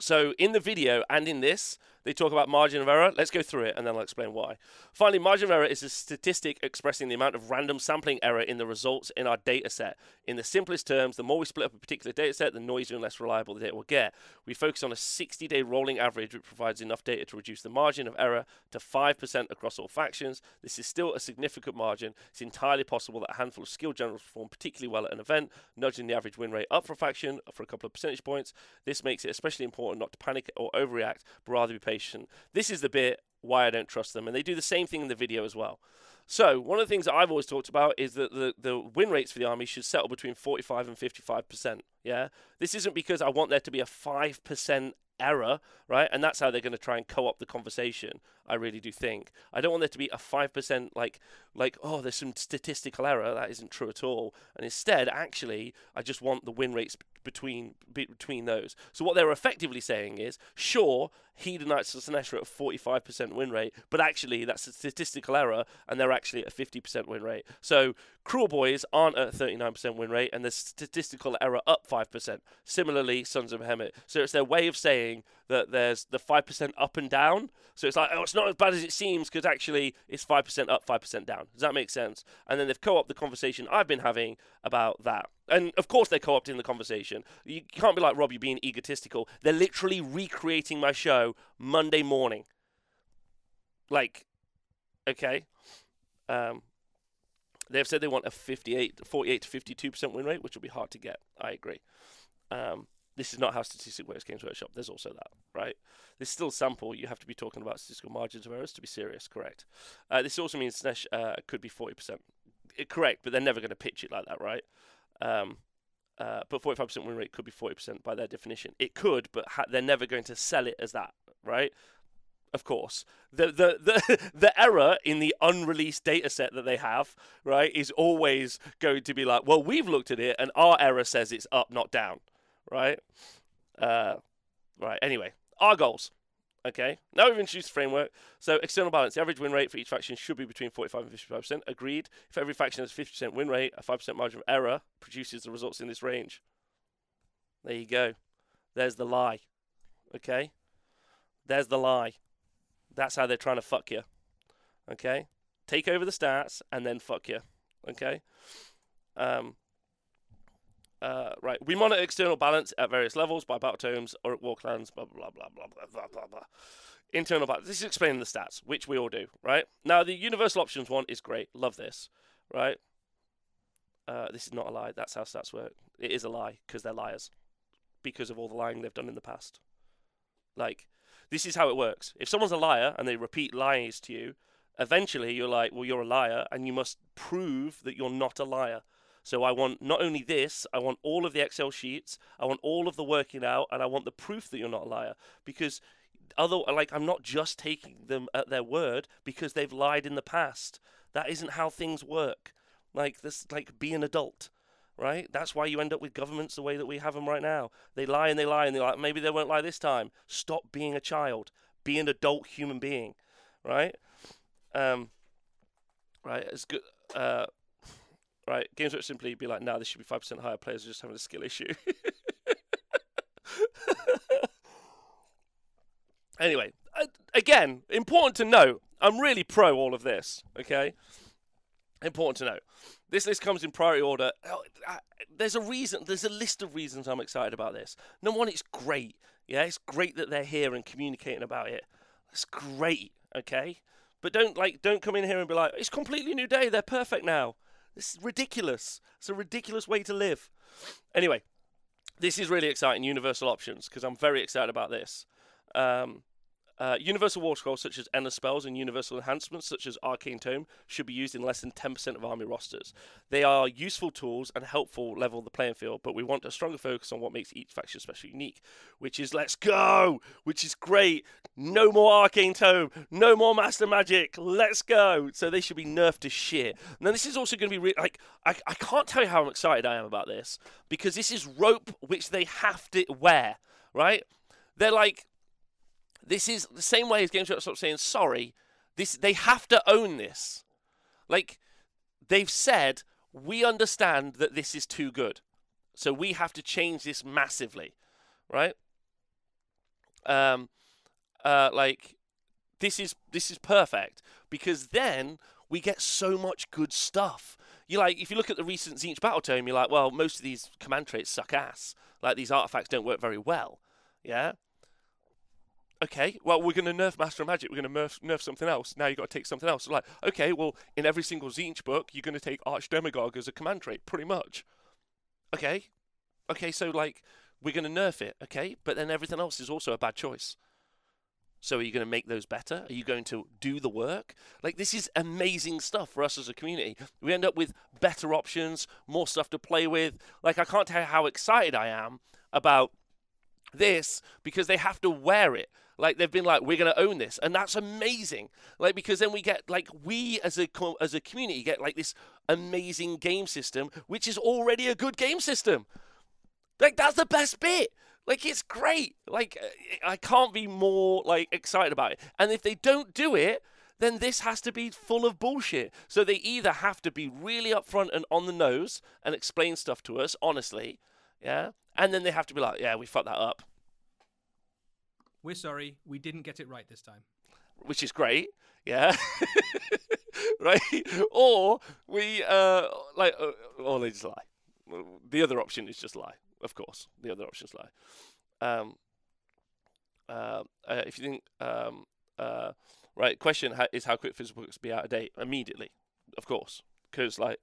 so in the video and in this, they talk about margin of error. Let's go through it and then I'll explain why. Finally, margin of error is a statistic expressing the amount of random sampling error in the results in our data set. In the simplest terms, the more we split up a particular data set, the noisier and less reliable the data will get. We focus on a 60 day rolling average, which provides enough data to reduce the margin of error to 5% across all factions. This is still a significant margin. It's entirely possible that a handful of skilled generals perform particularly well at an event, nudging the average win rate up for a faction for a couple of percentage points. This makes it especially important not to panic or overreact, but rather be patient. This is the bit why I don't trust them, and they do the same thing in the video as well. So one of the things that I've always talked about is that the, the win rates for the army should settle between 45 and 55 percent. Yeah, this isn't because I want there to be a five percent error, right? And that's how they're going to try and co-opt the conversation. I really do think. I don't want there to be a five percent like like oh, there's some statistical error. That isn't true at all. And instead, actually, I just want the win rates between between those. So what they're effectively saying is, sure, Hedonites and are at a 45% win rate, but actually that's a statistical error, and they're actually at a 50% win rate. So Kruleboyz aren't at 39% win rate, and the statistical error up 5%. Similarly, Sons of Behemat. So it's their way of saying that there's the 5% up and down. So it's like, oh, it's not as bad as it seems because actually it's 5% up, 5% down. Does that make sense? And then they've co opted the conversation I've been having about that. And of course, they're co opting the conversation. You can't be like, Rob, you're being egotistical. They're literally recreating my show Monday morning. Like, okay. Um, they've said they want a 58, 48 to 52% win rate, which will be hard to get. I agree. Um, this is not how statistics works Games Workshop. There's also that, right? This is still sample. You have to be talking about statistical margins of errors to be serious, correct? Uh, this also means Slaanesh uh, could be 40%. It, correct, but they're never going to pitch it like that, right? Um, uh, but 45% win rate could be 40% by their definition. It could, but ha- they're never going to sell it as that, right? Of course, the the the the error in the unreleased data set that they have, right, is always going to be like, well, we've looked at it and our error says it's up, not down, right? Uh, right. Anyway, our goals. Okay. Now we've introduced framework. So external balance. The average win rate for each faction should be between 45 and 55%. Agreed. If every faction has a 50% win rate, a 5% margin of error produces the results in this range. There you go. There's the lie. Okay. There's the lie. That's how they're trying to fuck you. Okay. Take over the stats and then fuck you. Okay. Um, uh, right, we monitor external balance at various levels by battle tomes or at war clans, blah, blah, blah, blah, blah, blah, blah, blah. Internal balance. This is explaining the stats, which we all do, right? Now, the universal options one is great. Love this, right? Uh, this is not a lie. That's how stats work. It is a lie because they're liars because of all the lying they've done in the past. Like, this is how it works. If someone's a liar and they repeat lies to you, eventually you're like, well, you're a liar, and you must prove that you're not a liar. So I want not only this, I want all of the Excel sheets, I want all of the working out, and I want the proof that you're not a liar. Because other like I'm not just taking them at their word because they've lied in the past. That isn't how things work. Like this like be an adult. Right? That's why you end up with governments the way that we have them right now. They lie and they lie and they're like, maybe they won't lie this time. Stop being a child. Be an adult human being. Right? Um, right. It's good. Uh, right? Games would simply be like, "No, this should be five percent higher. Players are just having a skill issue." anyway, again, important to note. I'm really pro all of this. Okay, important to note. This list comes in priority order. Oh, there's a reason. There's a list of reasons I'm excited about this. Number one, it's great. Yeah, it's great that they're here and communicating about it. It's great. Okay, but don't like don't come in here and be like, it's completely new day. They're perfect now. This is ridiculous. It's a ridiculous way to live. Anyway, this is really exciting. Universal options because I'm very excited about this. Um, uh, universal war scrolls such as endless spells and universal enhancements such as arcane tome should be used in less than 10% of army rosters. They are useful tools and helpful level the playing field, but we want a stronger focus on what makes each faction special unique, which is let's go, which is great. No more arcane tome, no more master magic. Let's go. So they should be nerfed to shit. Now this is also going to be re- like I, I can't tell you how excited I am about this because this is rope which they have to wear, right? They're like this is the same way as Games Workshop saying sorry. This they have to own this. Like they've said, we understand that this is too good, so we have to change this massively, right? um, uh, like this is this is perfect because then we get so much good stuff. You like if you look at the recent Tzeentch battle tome, you're like, well, most of these command traits suck ass. Like these artifacts don't work very well. Yeah. Okay, well, we're going to nerf Master of Magic. We're going to nerf, nerf something else. Now you've got to take something else. like, okay, well, in every single Tzeentch book, you're going to take Archdemagogue as a command trait, pretty much. Okay, okay, so like, we're going to nerf it, okay, but then everything else is also a bad choice. So are you going to make those better? Are you going to do the work? Like this is amazing stuff for us as a community. We end up with better options, more stuff to play with. Like I can't tell you how excited I am about this because they have to wear it. Like they've been like, we're going to own this, and that's amazing. Like because then we get like we as a as a community get like this amazing game system, which is already a good game system. Like that's the best bit. Like it's great. Like I can't be more like excited about it. And if they don't do it, then this has to be full of bullshit. So they either have to be really upfront and on the nose and explain stuff to us honestly, yeah, and then they have to be like, yeah, we fucked that up. We're sorry, we didn't get it right this time. Which is great, yeah. right? Or we uh like uh, or they just lie. The other option is just lie, of course. The other option is lie. Um uh, uh if you think um uh right, question is how quick physical books be out of date immediately, of course, because like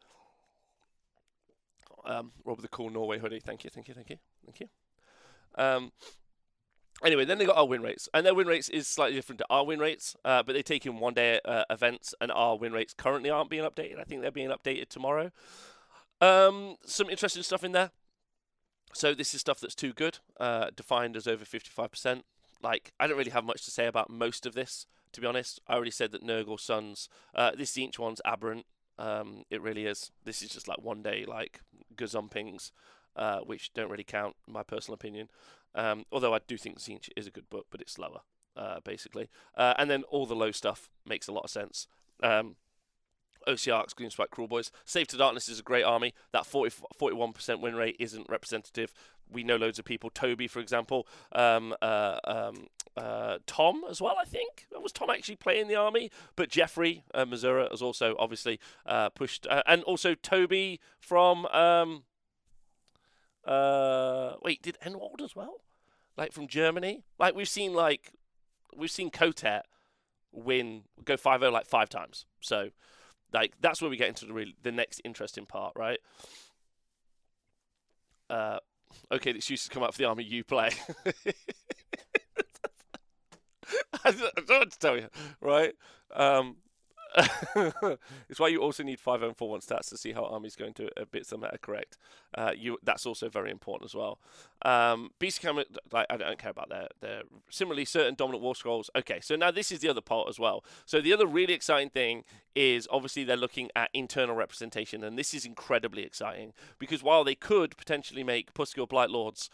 um, Rob the cool Norway hoodie. Thank you, thank you, thank you, thank you. Um, anyway, then they got our win rates, and their win rates is slightly different to our win rates, uh, but they take in one day uh, events, and our win rates currently aren't being updated. I think they're being updated tomorrow. Um, some interesting stuff in there. So this is stuff that's too good, uh, defined as over 55%. Like, I don't really have much to say about most of this, to be honest. I already said that Nurgle Sons, uh, this each one's aberrant. Um, it really is. This is just like one day, like gazumpings, uh, which don't really count, in my personal opinion. Um, although I do think Tzeentch is a good book, but it's slower, uh, basically. Uh, and then all the low stuff makes a lot of sense. Um, OC Green Spike, Kruleboyz. Slaves to Darkness is a great army. That 40, 41% win rate isn't representative. We know loads of people. Toby, for example. Um, uh, um, uh, Tom as well, I think. Was Tom actually playing the army? But Jeffrey uh, Missouri has also obviously uh, pushed. Uh, and also Toby from. Um, uh, wait, did Enwald as well? Like from Germany? Like we've seen, like, we've seen Kotet win, go 5 0 like five times. So like that's where we get into the really the next interesting part, right? Uh, okay, the excuses come up for the army you play. I don't know what to tell you, right? Um, it's why you also need five and stats to see how army's going to a bit some meta correct. Uh, you that's also very important as well. Um, Beast Camera, like I don't care about their their similarly certain dominant war scrolls. Okay, so now this is the other part as well. So the other really exciting thing is obviously they're looking at internal representation, and this is incredibly exciting because while they could potentially make Pusgoyle Blight Lords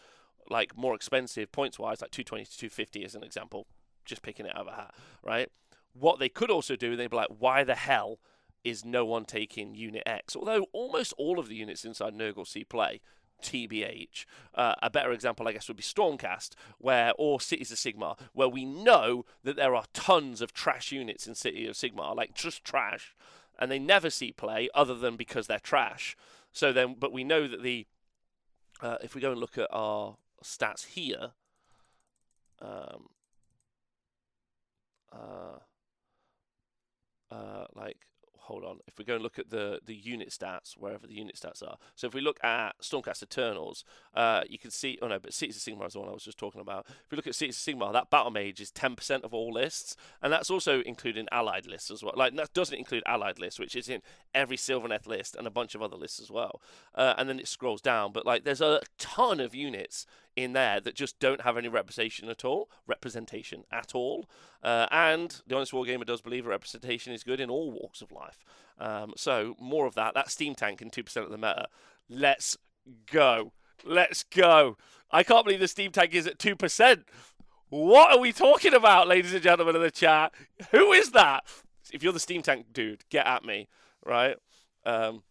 like more expensive points wise, like 220 to 250 as an example, just picking it out of a hat, right? What they could also do, they'd be like, why the hell is no one taking Unit X? Although almost all of the units inside Nurgle see play. TBH. Uh, a better example, I guess, would be Stormcast, where or Cities of Sigmar, where we know that there are tons of trash units in City of Sigmar, like just trash, and they never see play other than because they're trash. So then, but we know that the uh, if we go and look at our stats here, um, uh, uh, like hold on. If we go and look at the the unit stats, wherever the unit stats are. So if we look at Stormcast Eternals, uh, you can see. Oh no, but Cities of Sigmar is the one I was just talking about. If we look at Cities of Sigmar, that battle mage is 10% of all lists, and that's also including allied lists as well. Like that doesn't include allied lists, which is in every Sylvaneth list and a bunch of other lists as well. Uh, and then it scrolls down, but like there's a ton of units in there that just don't have any representation at all, representation at all. Uh, and the Honest Wargamer does believe representation is good in all walks of life. Um, so more of that. That Steam Tank in 2% of the meta. Let's go. Let's go. I can't believe the Steam Tank is at 2%. What are we talking about, ladies and gentlemen in the chat? Who is that? If you're the Steam Tank dude, get at me, right? Um,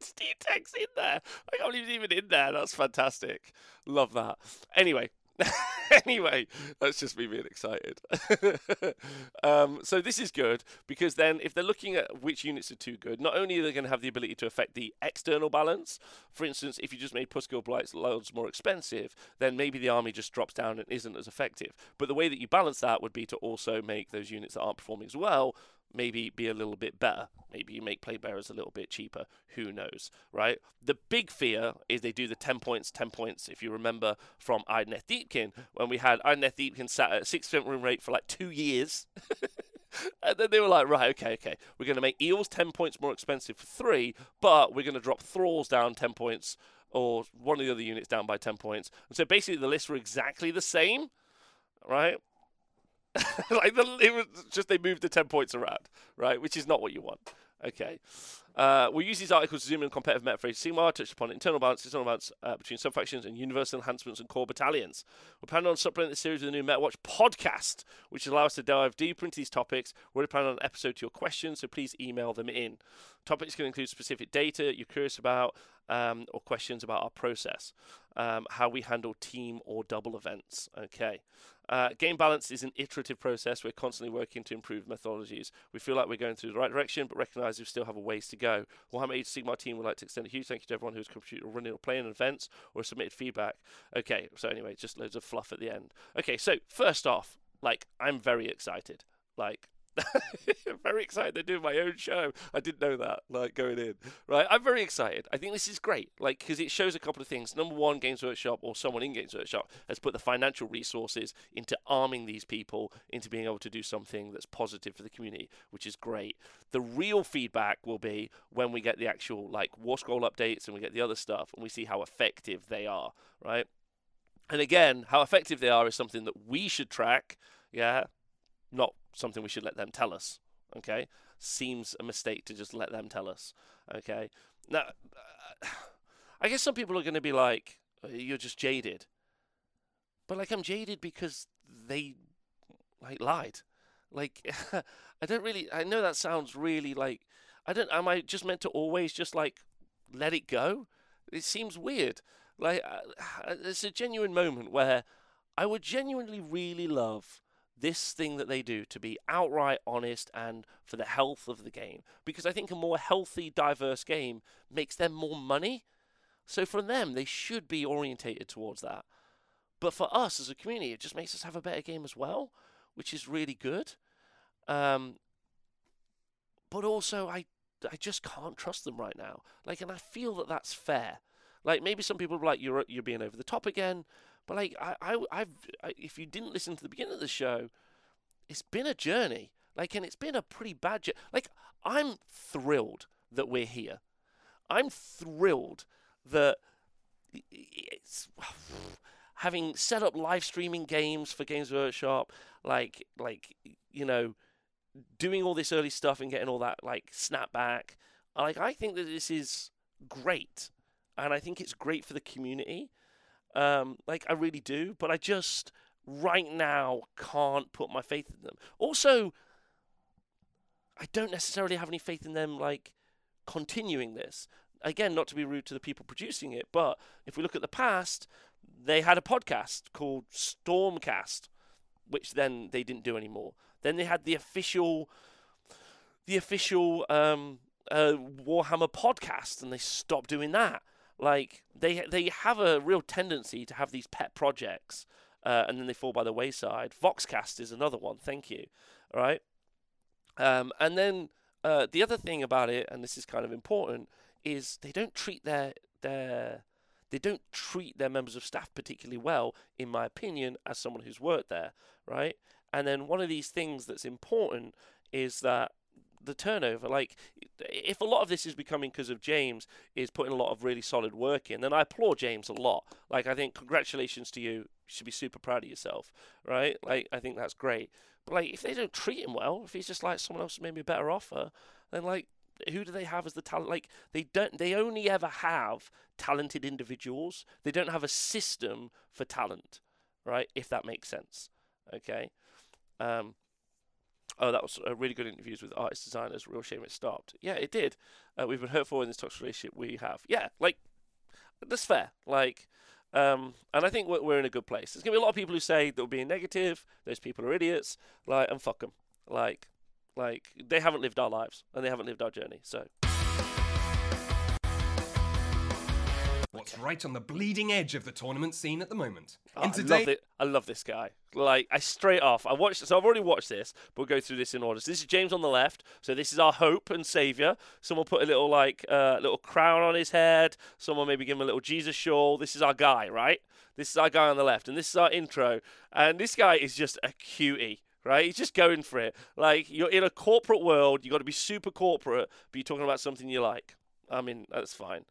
Steam Tank's in there. I can't believe he's even in there. That's fantastic. Love that. Anyway, anyway, that's just me being excited. um, so this is good because then if they're looking at which units are too good, not only are they going to have the ability to affect the external balance. For instance, if you just made Pusgoyle Blights loads more expensive, then maybe the army just drops down and isn't as effective. But the way that you balance that would be to also make those units that aren't performing as well maybe be a little bit better. Maybe you make Plaguebearers a little bit cheaper. Who knows, right? The big fear is they do the 10 points, 10 points. If you remember from Idoneth Deepkin, when we had Idoneth Deepkin sat at 6% win rate for like two years. and then they were like, right, okay, okay. We're going to make Eels 10 points more expensive for three, but we're going to drop Thralls down 10 points or one of the other units down by 10 points. And so basically the lists were exactly the same, right? like the, it was just they moved the 10 points around, right? Which is not what you want. Okay. Uh, we'll use these articles to zoom in competitive meta for Sigmar, touch upon internal balance, external balance uh, between sub-factions and universal enhancements and core battalions. We're planning on supplementing the series with a new MetaWatch podcast, which will allow us to dive deeper into these topics. We're already planning on an episode to your questions, so please email them in. Topics can include specific data you're curious about um, or questions about our process, um, how we handle team or double events. Okay. Uh, game balance is an iterative process. We're constantly working to improve methodologies. We feel like we're going through the right direction, but recognize we still have a ways to go. Warhammer Age Sigmar team would like to extend a huge thank you to everyone who's contributed running or playing events or submitted feedback. Okay, so anyway, just loads of fluff at the end. Okay, so first off, like, I'm very excited. Like, very excited they're doing my own show. I didn't know that, like going in. Right, I'm very excited. I think this is great, like because it shows a couple of things. Number one, Games Workshop or someone in Games Workshop has put the financial resources into arming these people into being able to do something that's positive for the community, which is great. The real feedback will be when we get the actual like War Scroll updates and we get the other stuff and we see how effective they are, right? And again, how effective they are is something that we should track. Yeah, not something we should let them tell us. Okay, seems a mistake to just let them tell us. Okay, now I guess some people are going to be like, uh, "You're just jaded," but like I'm jaded because they like lied. Like I don't really. I know that sounds really like I don't. Am I just meant to always just like let it go? It seems weird. Like uh, it's a genuine moment where I would genuinely really love this thing that they do to be outright honest and for the health of the game. Because I think a more healthy, diverse game makes them more money. So for them, they should be orientated towards that. But for us as a community, it just makes us have a better game as well, which is really good. Um, but also, I I just can't trust them right now. Like, and I feel that that's fair. Like maybe some people are like you're you're being over the top again, but like I, I I've I, if you didn't listen to the beginning of the show, it's been a journey. Like and it's been a pretty bad journey. Like I'm thrilled that we're here. I'm thrilled that it's having set up live streaming games for Games Workshop, like like you know, doing all this early stuff and getting all that like snapback. Like I think that this is great, and I think it's great for the community. Um, like I really do, but I just right now can't put my faith in them. Also, I don't necessarily have any faith in them like continuing this. Again, not to be rude to the people producing it, but if we look at the past, they had a podcast called Stormcast, which then they didn't do anymore. Then they had the official, the official um, uh, Warhammer podcast, and they stopped doing that. Like they they have a real tendency to have these pet projects, uh, and then they fall by the wayside. Voxcast is another one. Thank you. All right. Um, and then uh, the other thing about it, and this is kind of important, is they don't treat their their they don't treat their members of staff particularly well, in my opinion, as someone who's worked there, right? And then one of these things that's important is that the turnover. Like, if a lot of this is becoming because of James is putting a lot of really solid work in, then I applaud James a lot. Like, I think congratulations to you. You should be super proud of yourself, right? Like, I think that's great. But like, if they don't treat him well, if he's just like someone else maybe a better offer, then like, who do they have as the talent? Like, they don't. They only ever have talented individuals. They don't have a system for talent, right? If that makes sense. Okay. Um, Oh, that was a really good interviews with artist designers. Real shame it stopped. Yeah, it did. Uh, we've been hurtful in this toxic relationship we have. Yeah, like that's fair. Like, Um, and I think we're, we're in a good place. There's gonna be a lot of people who say they're being negative. Those people are idiots. Like, and fuck them. Like, like they haven't lived our lives and they haven't lived our journey. So What's right on the bleeding edge of the tournament scene at the moment? Oh, I today, love it. I love this guy. Like I straight off, I watched. So I've already watched this, but we'll go through this in order. So this is James on the left. So this is our hope and savior. Someone put a little like uh, little crown on his head. Someone maybe give him a little Jesus shawl. This is our guy, right? This is our guy on the left, and this is our intro. And this guy is just a cutie. Right, he's just going for it. Like you're in a corporate world, you got to be super corporate, but you're talking about something you like. I mean, that's fine.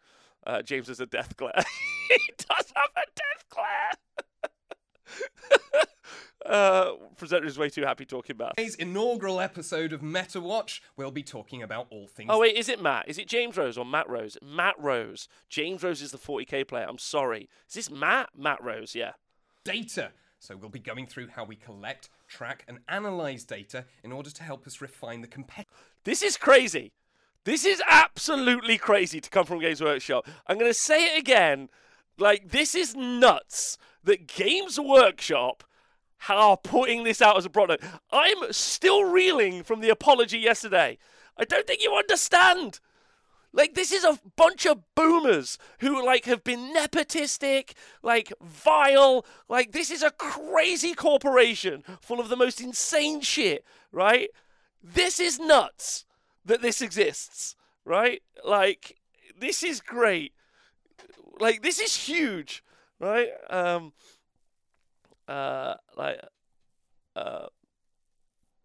Uh, James has a death glare. he does have a death glare. uh, presenter is way too happy talking about. today's inaugural episode of Meta Watch, we'll be talking about all things Oh wait, is it Matt? Is it James Rose or Matt Rose? Matt Rose. James Rose is the 40k player. I'm sorry. Is this Matt? Matt Rose. Yeah. data. So we'll be going through how we collect, track, and analyze data in order to help us refine the competitive. This is crazy. This is absolutely crazy to come from Games Workshop. I'm going to say it again. Like, this is nuts that Games Workshop are putting this out as a product. I'm still reeling from the apology yesterday. I don't think you understand. Like this is a bunch of boomers who like have been nepotistic, like vile. Like this is a crazy corporation full of the most insane shit, right? This is nuts that this exists, right? Like this is great. Like this is huge, right? Um uh like uh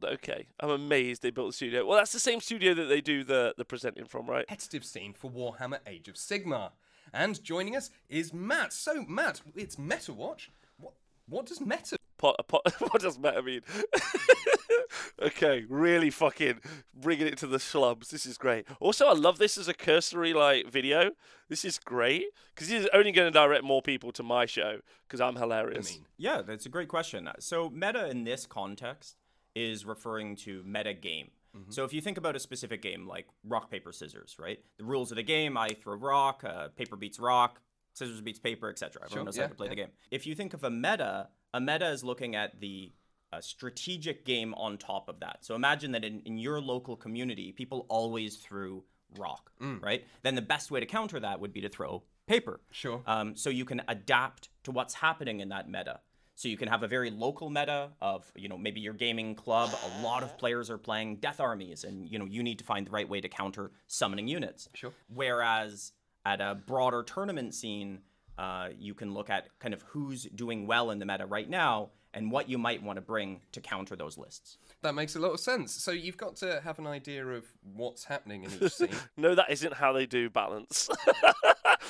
okay, I'm amazed they built the studio. Well, that's the same studio that they do the the presenting from, right? competitive scene for Warhammer Age of Sigmar. And joining us is Matt. So, Matt, it's Meta Watch. What, what does Meta Pot, pot, what does meta mean? okay, really fucking bringing it to the slums. This is great. Also, I love this as a cursory like video. This is great because this is only going to direct more people to my show because I'm hilarious. mean? Yeah, that's a great question. So, meta in this context is referring to meta game. So, if you think about a specific game like rock, paper, scissors, right? The rules of the game I throw rock, uh, paper beats rock, scissors beats paper, etc. Everyone Sure, knows yeah, how to play the game. If you think of a meta, a meta is looking at the uh, strategic game on top of that. So, imagine that in, in your local community, people always threw rock, right? Then the best way to counter that would be to throw paper. Sure. Um, so you can adapt to what's happening in that meta. So you can have a very local meta of, you know, maybe your gaming club, a lot of players are playing death armies and, you know, you need to find the right way to counter summoning units. Sure. Whereas at a broader tournament scene, uh, you can look at kind of who's doing well in the meta right now and what you might want to bring to counter those lists. That makes a lot of sense. So you've got to have an idea of what's happening in each scene. No, that isn't how they do balance.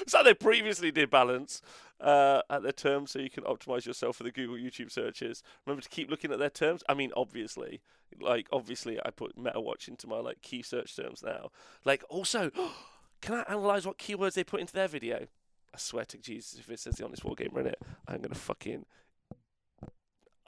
It's how they previously did balance uh, at their terms, so you can optimize yourself for the Google YouTube searches. Remember to keep looking at their terms. I mean, obviously, like obviously, I put MetaWatch into my like key search terms now. Like, also, can I analyze what keywords they put into their video? I swear to Jesus, if it says the Honest Wargamer in it, I'm gonna fucking,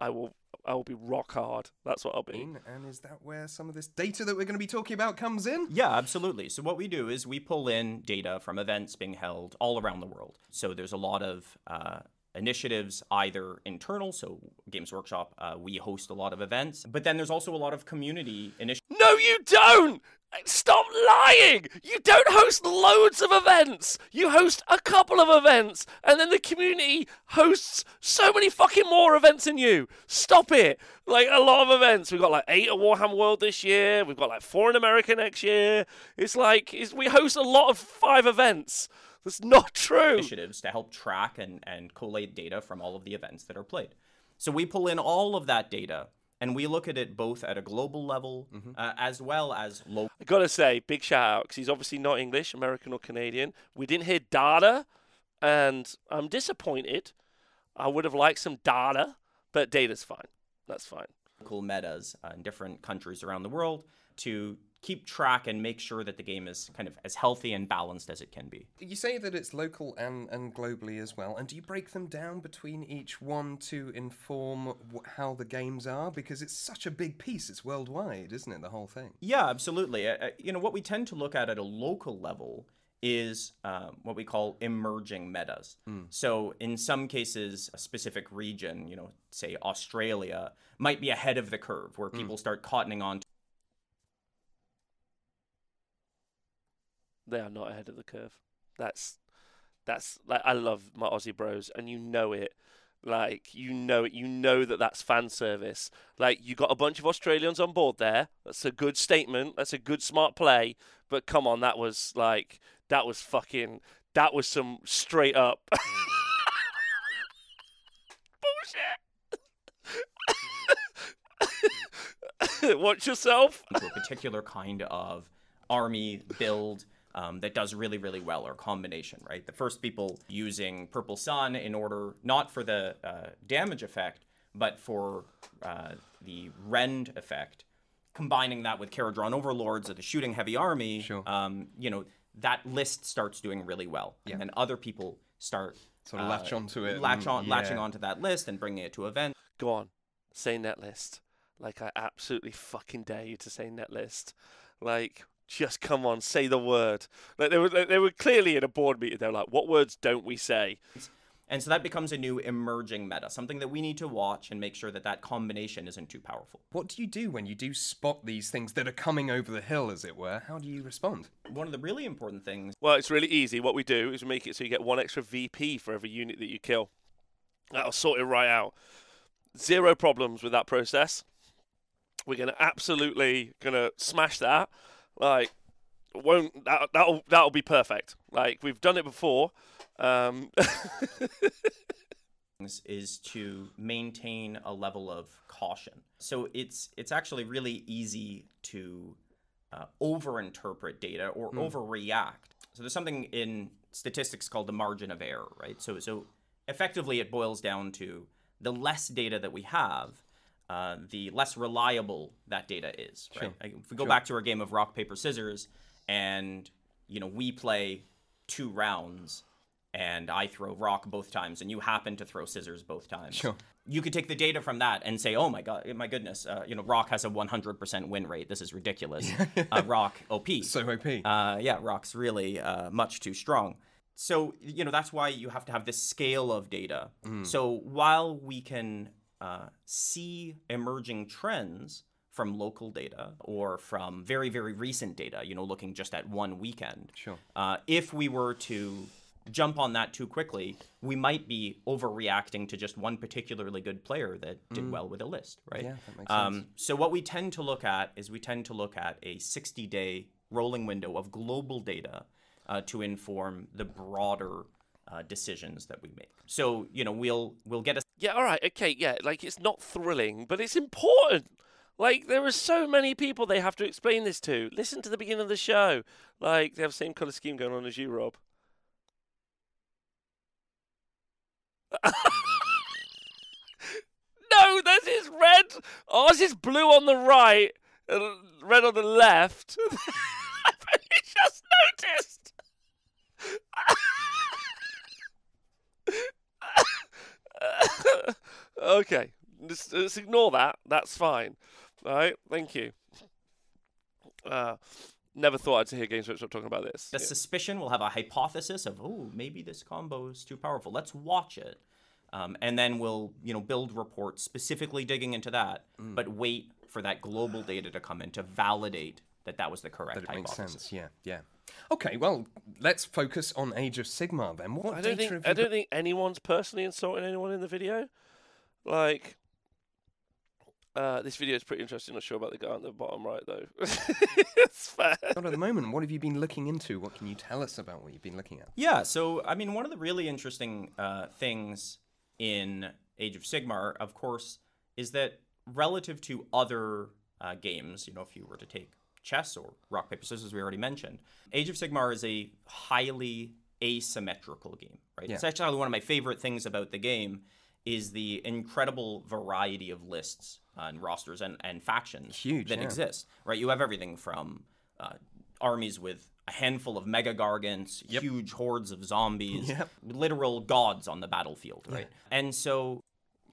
I will, I will be rock hard. That's what I'll be. and is that where some of this data that we're going to be talking about comes in? Yeah, absolutely. So what we do is we pull in data from events being held all around the world. So there's a lot of uh, initiatives, either internal, so Games Workshop, uh, we host a lot of events, but then there's also a lot of community initiatives. No, you don't! Stop lying! You don't host loads of events! You host a couple of events, and then the community hosts so many fucking more events than you! Stop it! Like, a lot of events. We've got like eight at Warhammer World this year, we've got like four in America next year. It's like, it's, we host a lot of five events. That's not true! initiatives to help track and, and collate data from all of the events that are played. So we pull in all of that data and we look at it both at a global level uh, as well as local. I gotta say, big shout out because he's obviously not English, American, or Canadian. We didn't hear data, and I'm disappointed. I would have liked some data, but data's fine. That's fine. local metas uh, in different countries around the world to keep track and make sure that the game is kind of as healthy and balanced as it can be. You say that it's local and, and globally as well, and do you break them down between each one to inform wh- how the games are? Because it's such a big piece, it's worldwide, isn't it, the whole thing? Yeah, absolutely. Uh, uh, you know, what we tend to look at at a local level is uh, what we call emerging metas. So in some cases, a specific region, you know, say Australia, might be ahead of the curve where people start cottoning on. They are not ahead of the curve. That's that's like I love my Aussie bros, and you know it. Like you know it. You know that that's fan service. Like you got a bunch of Australians on board there. That's a good statement. That's a good smart play. But come on, that was like that was fucking that was some straight up bullshit. Watch yourself. a particular kind of army build um, that does really, really well or combination, right? The first people using Purple Sun in order not for the uh, damage effect, but for uh, the rend effect, combining that with Kharadron Overlords of the shooting heavy army, Sure. um, you know, that list starts doing really well. And then other people start Sort of latch onto it latch and- on, latching onto that list and bringing it to events. Go on, say netlist. Like I absolutely fucking dare you to say netlist. Like just come on, say the word. Like they were they were clearly in a board meeting. They're like, what words don't we say? And so that becomes a new emerging meta, something that we need to watch and make sure that that combination isn't too powerful. What do you do when you do spot these things that are coming over the hill, as it were? How do you respond? One of the really important things Well, it's really easy. What we do is we make it so you get one extra VP for every unit that you kill. That'll sort it right out. Zero problems with that process. We're gonna absolutely gonna smash that. Like, won't that, that'll that'll be perfect. Like we've done it before. Um, is to maintain a level of caution. So it's it's actually really easy to uh, overinterpret data or overreact. So there's something in statistics called the margin of error, right? So so effectively it boils down to the less data that we have, uh, the less reliable that data is, right? Like, if we go back to our game of rock paper scissors, and you know we play two rounds, and I throw rock both times, and you happen to throw scissors both times. Sure. You could take the data from that and say, "Oh my god, my goodness, uh, you know, Rock has a 100% win rate. This is ridiculous. uh, rock OP. So OP. Uh, yeah, Rock's really uh, much too strong. So, you know, that's why you have to have this scale of data. So, while we can uh, see emerging trends from local data or from very, very recent data, you know, looking just at one weekend, Sure. uh, if we were to jump on that too quickly, we might be overreacting to just one particularly good player that did well with a list, right? Yeah, that makes Um, so what we tend to look at is we tend to look at a 60-day rolling window of global data uh, to inform the broader uh, decisions that we make. So you know we'll we'll get a yeah, all right, okay, yeah. Like it's not thrilling, but it's important. Like there are so many people they have to explain this to. Listen to the beginning of the show. Like they have the same color scheme going on as you, Rob. no, this is red. Oh, Ours is blue on the right, and red on the left. I've only just noticed. okay, let's, let's ignore that. That's fine. All right, thank you. Uh, never thought I'd hear Games Workshop talking about this. The Yeah. suspicion. We'll have a hypothesis of oh maybe this combo is too powerful. Let's watch it. Um, and then we'll, you know, build reports specifically digging into that, Mm. but wait for that global data to come in to validate that that was the correct That it makes sense. Yeah, yeah. Okay, well, let's focus on Age of Sigmar then. What I don't think have I don't got- think anyone's personally insulting anyone in the video. Like, uh, this video is pretty interesting. Not sure about the guy on the bottom right though. it's fair. got at the moment? What have you been looking into? What can you tell us about what you've been looking at? Yeah, so I mean, one of the really interesting uh, things in Age of Sigmar, of course, is that relative to other uh, games, you know, if you were to take chess or rock paper scissors, we already mentioned, Age of Sigmar is a highly asymmetrical game, right? Yeah. It's actually one of my favorite things about the game is the incredible variety of lists and rosters and, and factions Huge, that yeah. exist, right? You have everything from uh, armies with a handful of mega gargants, huge hordes of zombies, Yep. literal gods on the battlefield, right? And so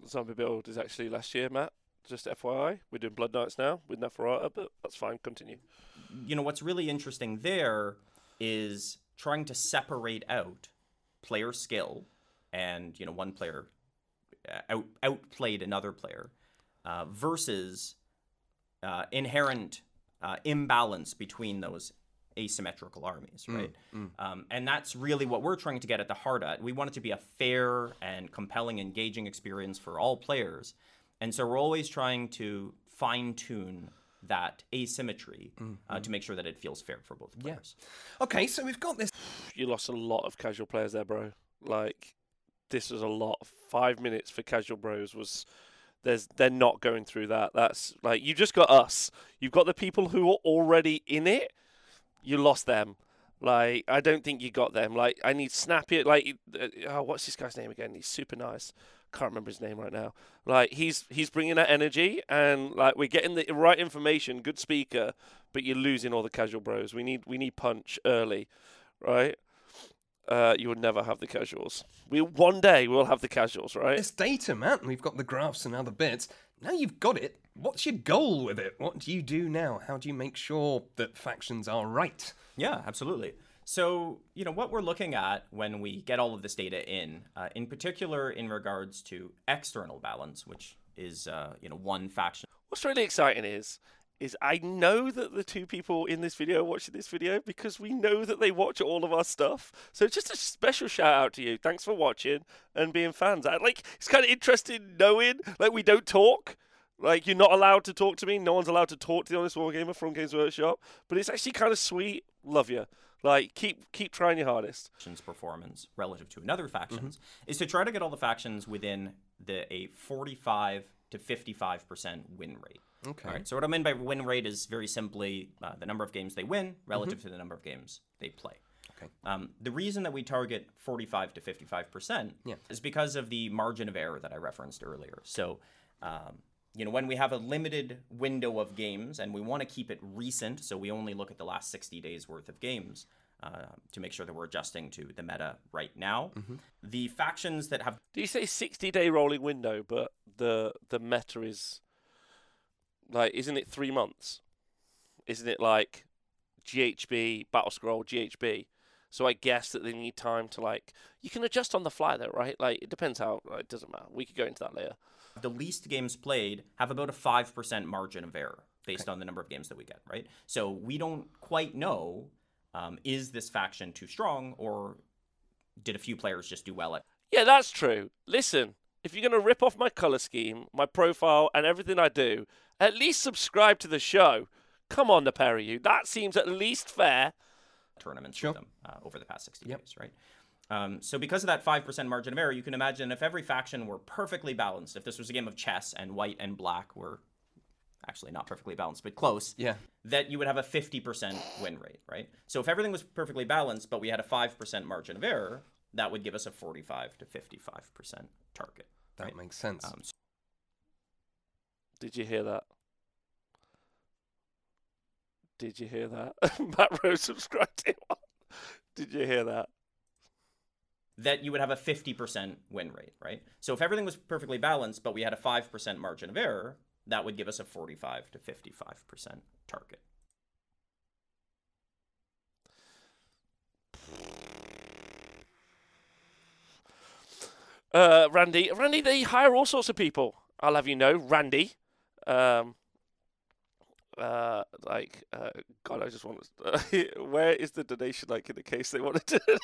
Zombie build is actually last year, Matt. Just FYI, we're doing Blood Knights now with Neferata, but that's fine. Continue. you know what's really interesting there is trying to separate out player skill and you know one player uh, out outplayed another player uh, versus uh, inherent uh, imbalance between those asymmetrical armies, right? Um, and that's really what we're trying to get at the heart at. We want it to be a fair and compelling, engaging experience for all players, and so we're always trying to fine tune that asymmetry uh, to make sure that it feels fair for both players. Okay, so we've got this. You lost a lot of casual players there, bro. Like, this was a lot. Five minutes for casual bros was. There's, they're not going through that. That's like you just got us. You've got the people who are already in it. You lost them. Like I don't think you got them. Like I need Snappy. Like uh, oh, what's this guy's name again? He's super nice. Can't remember his name right now. Like he's he's bringing that energy and like we're getting the right information. Good speaker, but you're losing all the casual bros. We need we need punch early, right? Uh, you will never have the casuals. We one day we'll have the casuals, right? This data, man. We've got the graphs and other bits. Now you've got it. What's your goal with it? What do you do now? How do you make sure that factions are right? Yeah, absolutely. So, you know, what we're looking at when we get all of this data in, uh, in particular in regards to external balance, which is, uh, you know, one faction. What's really exciting is is I know that the two people in this video are watching this video because we know that they watch all of our stuff. So just a special shout out to you. Thanks for watching and being fans. I, like it's kind of interesting knowing like we don't talk. Like you're not allowed to talk to me. No one's allowed to talk to the honest wargamer from Games Workshop. But it's actually kind of sweet. Love you. Like keep keep trying your hardest. performance relative to another faction's is to try to get all the factions within the a 45 to 55% win rate. Okay. All right. So what I mean by win rate is very simply uh, the number of games they win relative to the number of games they play. Okay. Um, the reason that we target 45 to 55 percent Yeah. is because of the margin of error that I referenced earlier. So, um, you know, when we have a limited window of games and we want to keep it recent, so we only look at the last 60 days worth of games. Uh, to make sure that we're adjusting to the meta right now. The factions that have Do you say 60 day rolling window, but the the meta is like, isn't it three months? Isn't it like GHB, Battle Scroll, GHB? So I guess that they need time to like. You can adjust on the fly though, right? Like it depends how. It doesn't matter. We could go into that later. The least games played have about a 5% margin of error based on the number of games that we get, right? So we don't quite know um, is this faction too strong or did a few players just do well at Yeah, that's true. Listen, if you're gonna rip off my color scheme, my profile, and everything I do, at least subscribe to the show. Come on, the pair of you. That seems at least fair. tournaments Sure. with them uh, over the past 60 days, right? Um, so because of that 5% margin of error, you can imagine if every faction were perfectly balanced, if this was a game of chess and white and black were actually not perfectly balanced, but close, Yeah. that you would have a 50% win rate, right? So if everything was perfectly balanced, but we had a 5% margin of error, that would give us a 45 to 55% target. That right? makes sense. Um, Did you hear that? Did you hear that? Matt Rose subscribed to him. Did you hear that? That you would have a 50% win rate, right? So if everything was perfectly balanced, but we had a 5% margin of error, that would give us a 45 to 55% target. Uh, Randy, Randy, they hire all sorts of people. I'll have you know, Randy. Um, uh, like, uh, God, I just want to. where is the donation? Like, in the case they wanted to.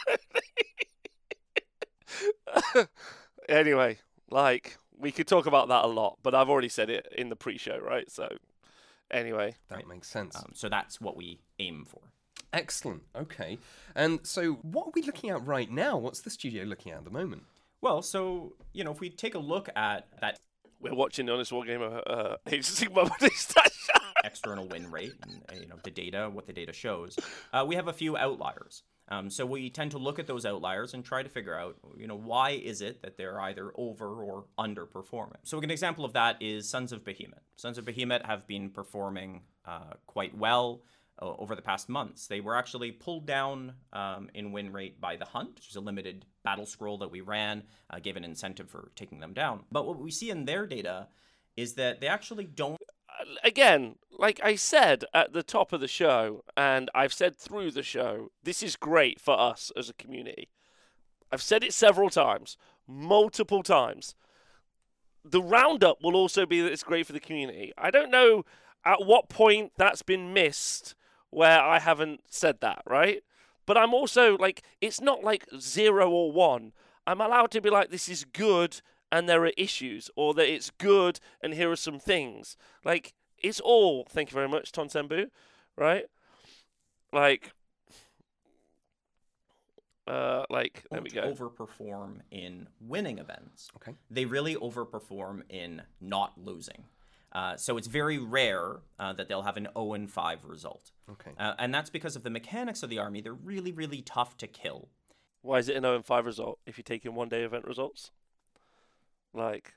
anyway, like, we could talk about that a lot, but I've already said it in the pre-show, right? So, anyway, that right. makes sense. Um, so that's what we aim for. Excellent. Okay. And so, what are we looking at right now? What's the studio looking at at the moment? Well, so, you know, if we take a look at that we're watching the Honest Wargamer uh, Age of Sigmar external win rate and uh, you know the data, what the data shows, uh, we have a few outliers. Um, so we tend to look at those outliers and try to figure out, you know, why is it that they're either over or underperforming. So an example of that is Sons of Behemat. Sons of Behemat have been performing uh, quite well uh, over the past months. They were actually pulled down um, in win rate by the Hunt, which is a limited battle scroll that we ran, uh, gave an incentive for taking them down. But what we see in their data is that they actually don't again, like I said at the top of the show, and I've said through the show, this is great for us as a community. I've said it several times, multiple times. The roundup will also be that it's great for the community. I don't know at what point that's been missed where I haven't said that, right? But I'm also like, it's not like zero or one. I'm allowed to be like, this is good and there are issues, or that it's good and here are some things. Like, it's all, thank you very much, Tonsembu, right? Like, uh, like, there we go. overperform in winning events. Okay. They really overperform in not losing. Uh, so it's very rare uh, that they'll have an 0 and 5 result. Okay. Uh, and that's because of the mechanics of the army. They're really, really tough to kill. Why is it an 0 and 5 result if you take in one day event results? Like,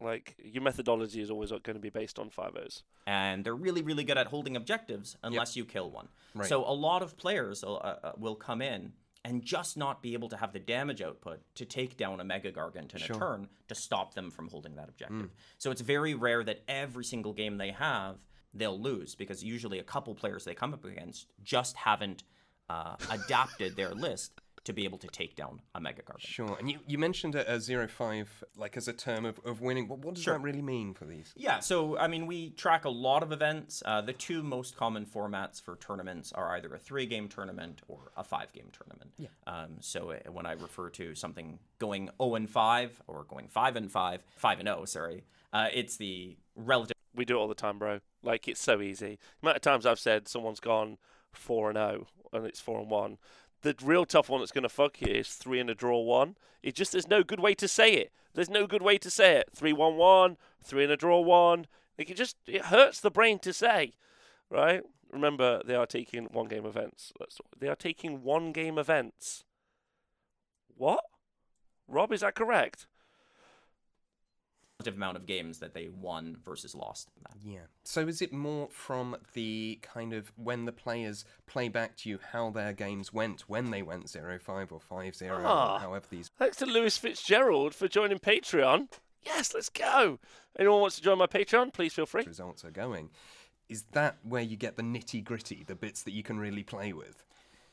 like your methodology is always going to be based on 5 O's. And they're really, really good at holding objectives unless you kill one. Right. So a lot of players will, uh, uh, will come in and just not be able to have the damage output to take down a Mega Gargant in Sure. a turn to stop them from holding that objective. So it's very rare that every single game they have, they'll lose because usually a couple players they come up against just haven't uh, adapted their list to be able to take down a Mega Gargant. Sure. And you, you mentioned a, a zero five like as a term of, of winning. What, what does Sure. that really mean for these? Yeah, so I mean, we track a lot of events. Uh, the two most common formats for tournaments are either a three-game tournament or a five-game tournament. Yeah. Um, so uh, when I refer to something going 0 and 5 or going 5 and 5, 5 and 0, sorry, uh, it's the relative. We do it all the time, bro. Like, it's so easy. The amount of times I've said someone's gone 4 and 0 and it's 4 and 1. The real tough one that's going to fuck you is 3 and a draw 1. It just, there's no good way to say it. There's no good way to say it. 3 1 1, 3 and a draw 1. Like, it just, it hurts the brain to say, right? Remember, they are taking one game events. They are taking one game events. What? Rob, is that correct? Amount of games that they won versus lost. Yeah. So is it more from the kind of when the players play back to you how their games went when they went 0-5 or 5-0 Ah. or however these Thanks to Lewis Fitzgerald for joining Patreon. Yes, let's go. Anyone wants to join my Patreon, please feel free. results are going? Is that where you get the nitty gritty, the bits that you can really play with?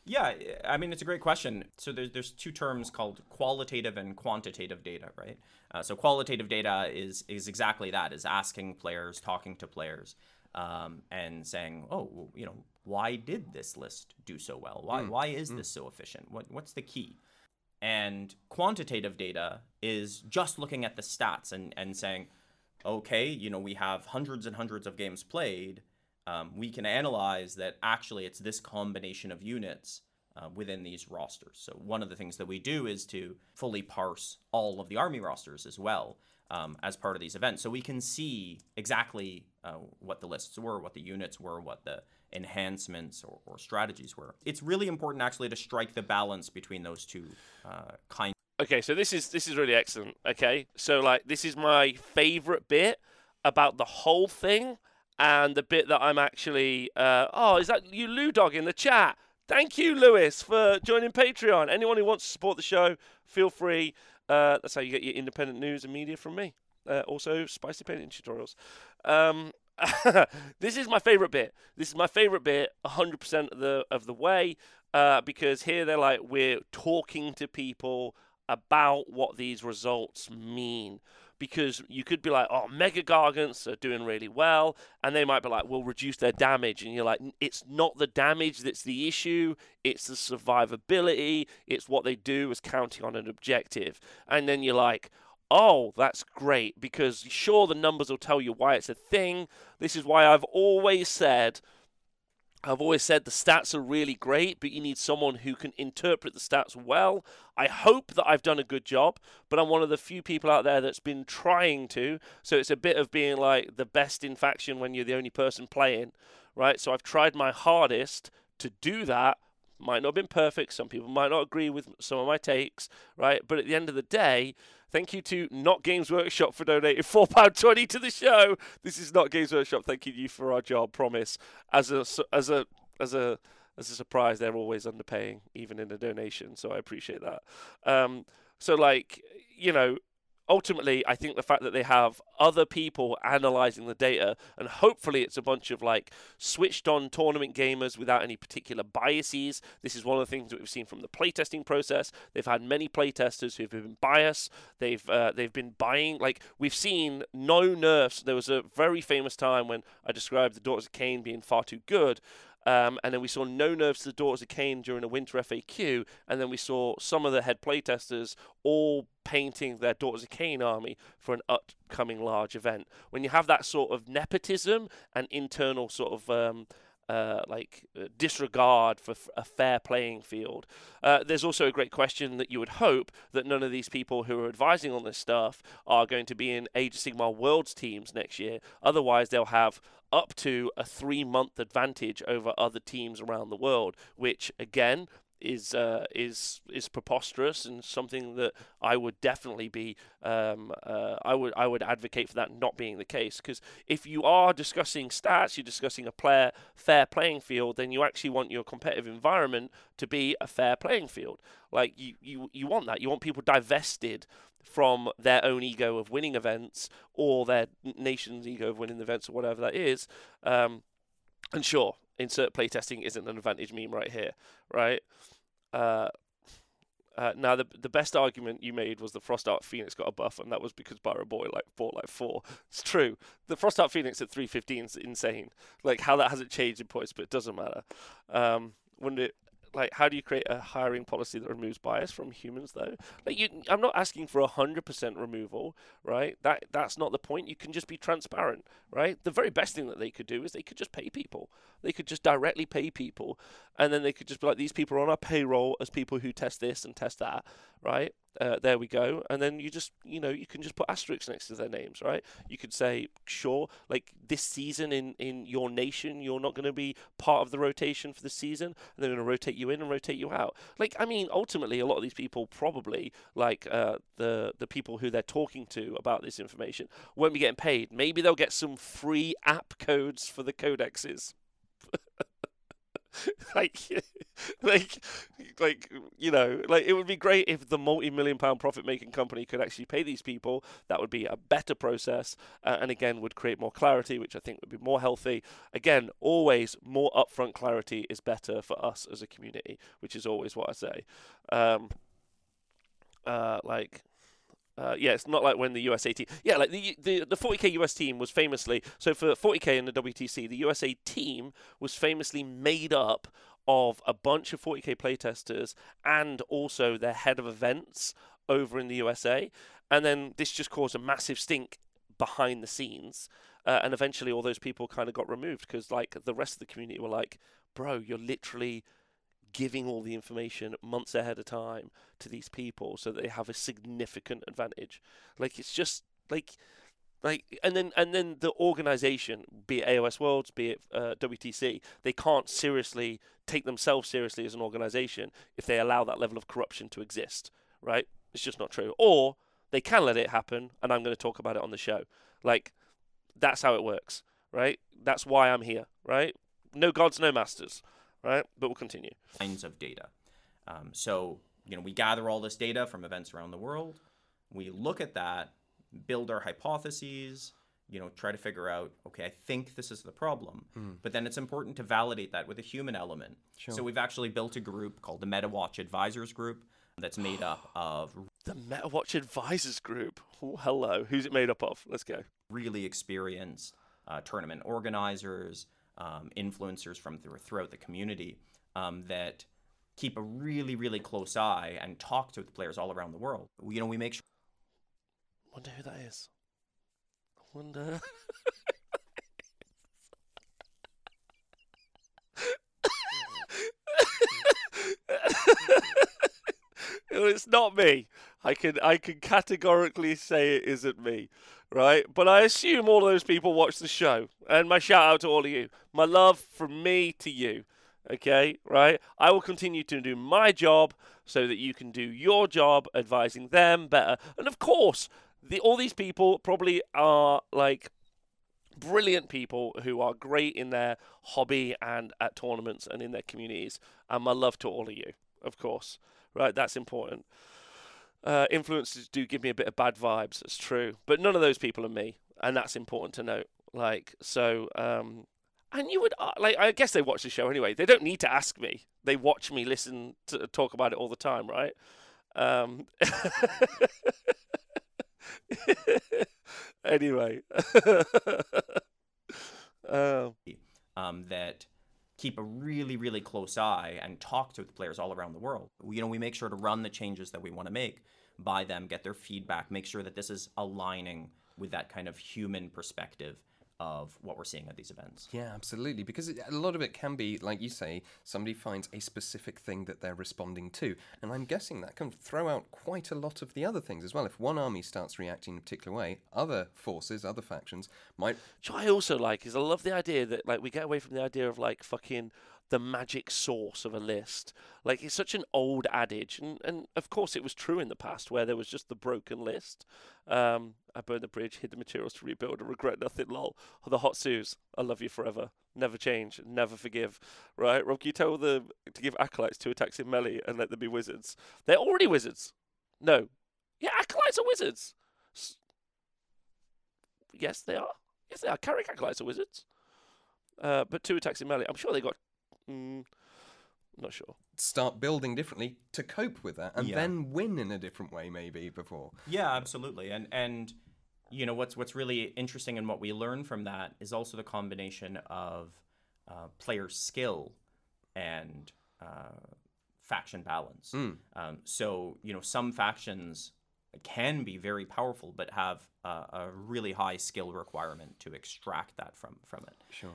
Yeah, I mean it's a great question. So there's there's two terms called qualitative and quantitative data, right? Uh, so qualitative data is is exactly that: is asking players, talking to players, um, and saying, oh, well, you know, why did this list do so well? Why why is this so efficient? What what's the key? And quantitative data is just looking at the stats and and saying, okay, you know, we have hundreds and hundreds of games played um, we can analyze that actually it's this combination of units uh, within these rosters. So one of the things that we do is to fully parse all of the army rosters as well um, as part of these events, so we can see exactly uh, what the lists were, what the units were, what the enhancements or, or strategies were. It's really important actually to strike the balance between those two uh, kinds. Okay, so this is this is really excellent. Okay, so like this is my favorite bit about the whole thing, and the bit that I'm actually. Uh, oh, is that you, Lou Dog, in the chat? Thank you, Lewis, for joining Patreon. Anyone who wants to support the show, feel free. Uh, that's how you get your independent news and media from me. Uh, also, spicy painting tutorials. Um, this is my favorite bit. This is my favorite bit, 100% of the of the way, uh, because here they're like we're talking to people about what these results mean. Because you could be like, oh, Mega Gargants are doing really well, and they might be like, we'll reduce their damage, and you're like, it's not the damage that's the issue, it's the survivability, it's what they do as counting on an objective, and then you're like, oh, that's great because sure the numbers will tell you why it's a thing. This is why I've always said I've always said the stats are really great, but you need someone who can interpret the stats well. I hope that I've done a good job, but I'm one of the few people out there that's been trying to. So it's a bit of being like the best in faction when you're the only person playing, right? So I've tried my hardest to do that. Might not have been perfect. Some people might not agree with some of my takes, right? But at the end of the day, Thank you to Not Games Workshop for donating four pound twenty to the show. This is Not Games Workshop. Thanking you to you for our job. Promise. As a as a as a as a surprise, they're always underpaying, even in a donation. So I appreciate that. Um, so like you know, ultimately, I think the fact that they have other people analyzing the data, and hopefully it's a bunch of like switched on tournament gamers without any particular biases. This is one of the things that we've seen from the playtesting process. They've had many playtesters who've been biased. They've uh, they've been buying like we've seen no nerfs. There was a very famous time when I described the Daughters of Khaine being far too good. Um, and then we saw no Nerfs to the Daughters of Khaine during a winter FAQ, and then we saw some of the head playtesters all painting their Daughters of Khaine army for an upcoming large event. When you have that sort of nepotism and internal sort of um, uh, like uh, disregard for f- a fair playing field. Uh, there's also a great question that you would hope that none of these people who are advising on this stuff are going to be in Age of Sigmar Worlds teams next year. Otherwise, they'll have up to a three month advantage over other teams around the world, which again is uh, is is preposterous and something that I would definitely be um, uh, I would I would advocate for that not being the case. Because if you are discussing stats you're discussing a player fair playing field then you actually want your competitive environment to be a fair playing field. Like you you, you want that. You want people divested from their own ego of winning events or their nation's ego of winning events or whatever that is. Um, and sure insert playtesting isn't an advantage meme right here, right? Uh, uh, now the the best argument you made was the Frostheart Phoenix got a buff, and that was because Byro Boy like bought like four. It's true. The Frostheart Phoenix at 315 is insane. Like how that hasn't changed in points, but it doesn't matter. Um, wouldn't it like how do you create a hiring policy that removes bias from humans though? Like you i'm not asking for a 100% removal right? That that's not the point. You can just be transparent right? The very best thing that they could do is they could just pay people. They could just directly pay people and then they could just be like these people are on our payroll as people who test this and test that right uh, there we go. And then you just, you know, you can just put asterisks next to their names, right? You could say, sure, like this season in, in your nation, you're not going to be part of the rotation for the season. And they're going to rotate you in and rotate you out. Like, I mean, ultimately, a lot of these people probably, like uh, the the people who they're talking to about this information, won't be getting paid. Maybe they'll get some free app codes for the codexes. like, like, like, you know, like it would be great if the multi-million pound profit-making company could actually pay these people. That would be a better process, uh, and again, would create more clarity, which I think would be more healthy. Again, always more upfront clarity is better for us as a community, which is always what I say. Um, uh, like uh, yeah, it's not like when the USA team. Yeah, like the, the the 40k US team was famously so for 40k in the WTC, the USA team was famously made up of a bunch of 40k playtesters and also their head of events over in the USA, and then this just caused a massive stink behind the scenes, uh, and eventually all those people kind of got removed because like the rest of the community were like, bro, you're literally giving all the information months ahead of time to these people so they have a significant advantage. Like it's just like like and then and then the organization be it AOS Worlds be it uh, WTC they can't seriously take themselves seriously as an organization if they allow that level of corruption to exist right? It's just not true. Or they can let it happen and I'm going to talk about it on the show. Like that's how it works right? That's why I'm here right? No gods no masters right? But we'll continue. Kinds of data. Um, so, you know, we gather all this data from events around the world. We look at that, build our hypotheses, you know, try to figure out, okay, I think this is the problem. Mm. But then it's important to validate that with a human element. Sure. So we've actually built a group called the MetaWatch Advisors Group that's made up of the MetaWatch Advisors Group. Oh, hello, who's it made up of? Let's go. Really experienced uh, tournament organizers, um, influencers from th- throughout the community um, that keep a really, really close eye and talk to the players all around the world. You know, we make sure. Wonder who that is. Wonder. it's not me. I can I can categorically say it isn't me right? But I assume all those people watch the show. And my shout out to all of you. My love from me to you. Okay, right? I will continue to do my job so that you can do your job advising them better. And of course, the, all these people probably are like brilliant people who are great in their hobby and at tournaments and in their communities. And my love to all of you, of course. Right? That's important. Uh, influencers do give me a bit of bad vibes. It's true, but none of those people are me, and that's important to note. Like so, um, and you would uh, like. I guess they watch the show anyway. They don't need to ask me. They watch me listen to talk about it all the time, right? Um, anyway, um, um, that keep a really, really close eye and talk to the players all around the world. You know, we make sure to run the changes that we want to make by them, get their feedback, make sure that this is aligning with that kind of human perspective of what we're seeing at these events. Yeah, absolutely. Because it, a lot of it can be, like you say, somebody finds a specific thing that they're responding to. And I'm guessing that can throw out quite a lot of the other things as well. If one army starts reacting in a particular way, other forces, other factions might. Which I also like is I love the idea that like we get away from the idea of like fucking the magic source of a list. Like it's such an old adage, and, and of course it was true in the past where there was just the broken list. Um, I burned the bridge, hid the materials to rebuild, and regret nothing. Lol. Or the Hotsus, I love you forever, never change, never forgive. Right, Rob? Can you tell them to give acolytes two attacks in melee and let them be wizards? They're already wizards. No, yeah, acolytes are wizards. Yes, they are. Yes, they are. Kairic acolytes are wizards. Uh, but two attacks in melee. I'm sure they got Mm, not sure. Start building differently to cope with that, and Yeah. then win in a different way, maybe before. Yeah, absolutely. And and you know what's what's really interesting and what we learn from that is also the combination of uh, player skill and uh, faction balance. Mm. Um, so you know some factions can be very powerful, but have uh, a really high skill requirement to extract that from from it. Sure.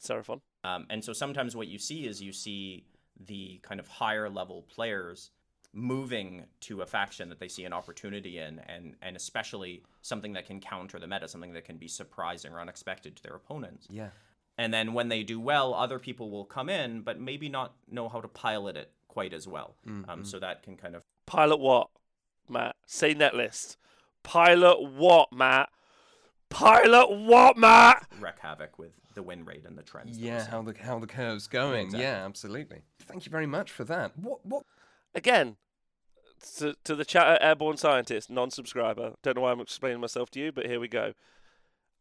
Seraphon. Um, and so sometimes what you see is you see the kind of higher level players moving to a faction that they see an opportunity in, and and especially something that can counter the meta, something that can be surprising or unexpected to their opponents. Yeah. And then when they do well, other people will come in, but maybe not know how to pilot it quite as well. Um, so that can kind of Pilot what, Matt? Say net list. Pilot what, Matt? Pilot what, Matt? wreak havoc with the win rate and the trends. that Yeah, how the how the curve's going. exactly. Yeah, absolutely. Thank you very much for that. What what Again, to, to the chat airborne scientist, non-subscriber. Don't know why I'm explaining myself to you, but here we go.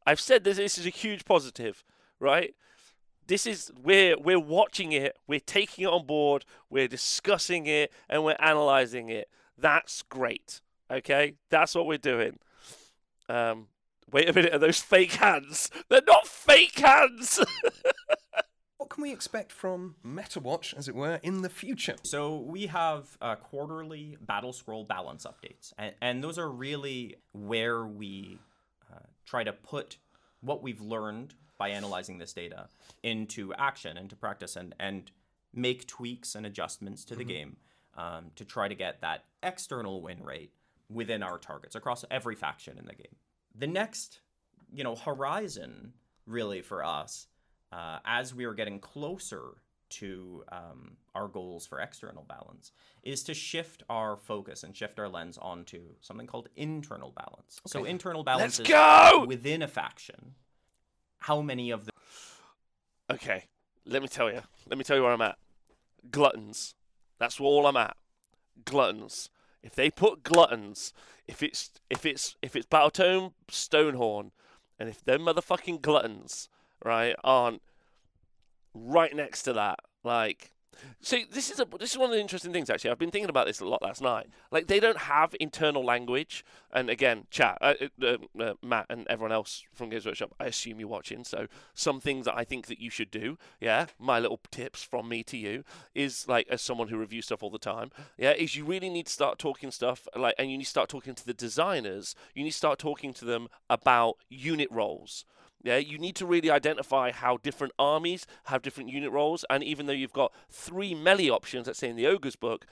I've said this. This is a huge positive, right? This is we're we're watching it, we're taking it on board, we're discussing it, and we're analyzing it. That's great. Okay, that's what we're doing. Um, wait a minute, are those fake hands? They're not fake hands. what can we expect from MetaWatch, as it were, in the future? So we have uh, quarterly battle scroll balance updates, and, and those are really where we uh, try to put what we've learned by analyzing this data into action, into practice, and and make tweaks and adjustments to the game um, to try to get that external win rate within our targets across every faction in the game. The next, you know, horizon really for us uh, as we are getting closer to um, our goals for external balance is to shift our focus and shift our lens onto something called internal balance. So internal balance Let's is go! within a faction. How many of the Okay, let me tell you. Let me tell you where I'm at. Gluttons. That's all I'm at. Gluttons. If they put gluttons, if it's if it's if it's Battletome Stonehorn, and if them motherfucking gluttons, right, aren't right next to that, like See, this is a this is one of the interesting things. Actually, I've been thinking about this a lot last night. Like, they don't have internal language. And again, chat, uh, uh, uh, Matt, and everyone else from Games Workshop. I assume you're watching. So, some things that I think that you should do. Yeah, my little tips from me to you is like as someone who reviews stuff all the time. Yeah, is you really need to start talking stuff like, and you need to start talking to the designers. You need to start talking to them about unit roles. Yeah, you need to really identify how different armies have different unit roles, and even though you've got three melee options, let's say in the ogre's book,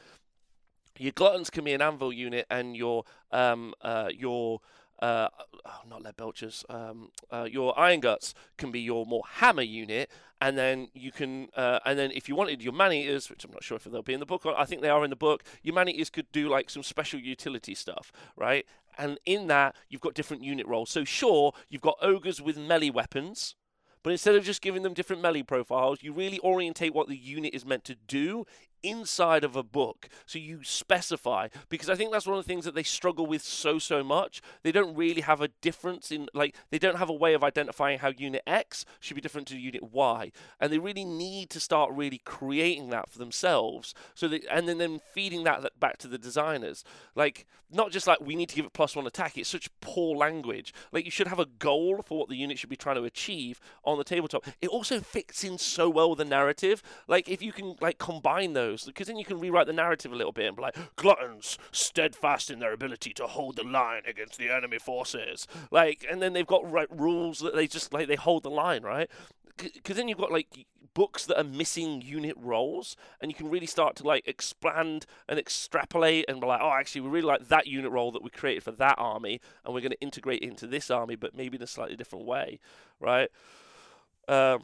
your gluttons can be an anvil unit, and your um uh your uh oh, not lead belchers um uh, your iron guts can be your more hammer unit, and then you can uh, and then if you wanted your man eaters, which I'm not sure if they'll be in the book, or I think they are in the book, your man eaters could do like some special utility stuff, right? And in that, you've got different unit roles. So, sure, you've got ogres with melee weapons, but instead of just giving them different melee profiles, you really orientate what the unit is meant to do inside of a book. So you specify because I think that's one of the things that they struggle with so so much. They don't really have a difference in like they don't have a way of identifying how unit X should be different to unit Y, and they really need to start really creating that for themselves. So they and then then feeding that back to the designers. Like not just like we need to give it plus one attack. It's such poor language. Like you should have a goal for what the unit should be trying to achieve on the tabletop. It also fits in so well with the narrative. Like if you can like combine those, because then you can rewrite the narrative a little bit and be like gluttons steadfast in their ability to hold the line against the enemy forces. Like and then they've got right, rules that they just like they hold the line right. Because then you've got like books that are missing unit roles, and you can really start to like expand and extrapolate and be like, oh, actually, we really like that unit role that we created for that army, and we're going to integrate it into this army, but maybe in a slightly different way, right? Um,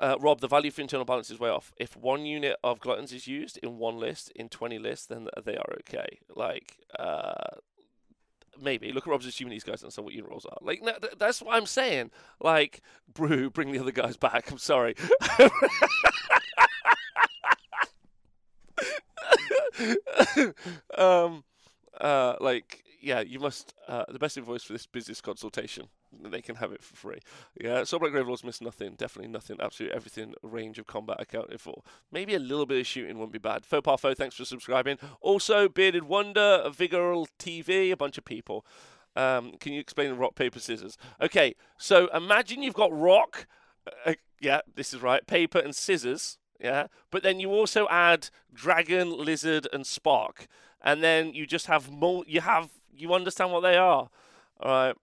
uh, Rob, the value for internal balance is way off. If one unit of gluttons is used in one list, in 20 lists, then they are okay. Like, uh, maybe. Look at Rob's assuming these guys don't know what unit rolls are. Like, no, th- that's what I'm saying. Like, Brew, bring the other guys back. I'm sorry. um, uh, like, yeah, you must. Uh, the best invoice for this business consultation they can have it for free. Yeah, Soulblight Gravelords missed nothing. Definitely nothing. Absolutely everything. Range of combat accounted for. Maybe a little bit of shooting wouldn't be bad. Faux Parfo, thanks for subscribing. Also, Bearded Wonder, Vigor TV, a bunch of people. Um, can you explain rock paper scissors? Okay, so imagine you've got rock. Uh, uh yeah, this is right. Paper and scissors. Yeah, but then you also add dragon, lizard, and spark, and then you just have more. You have you understand what they are. All right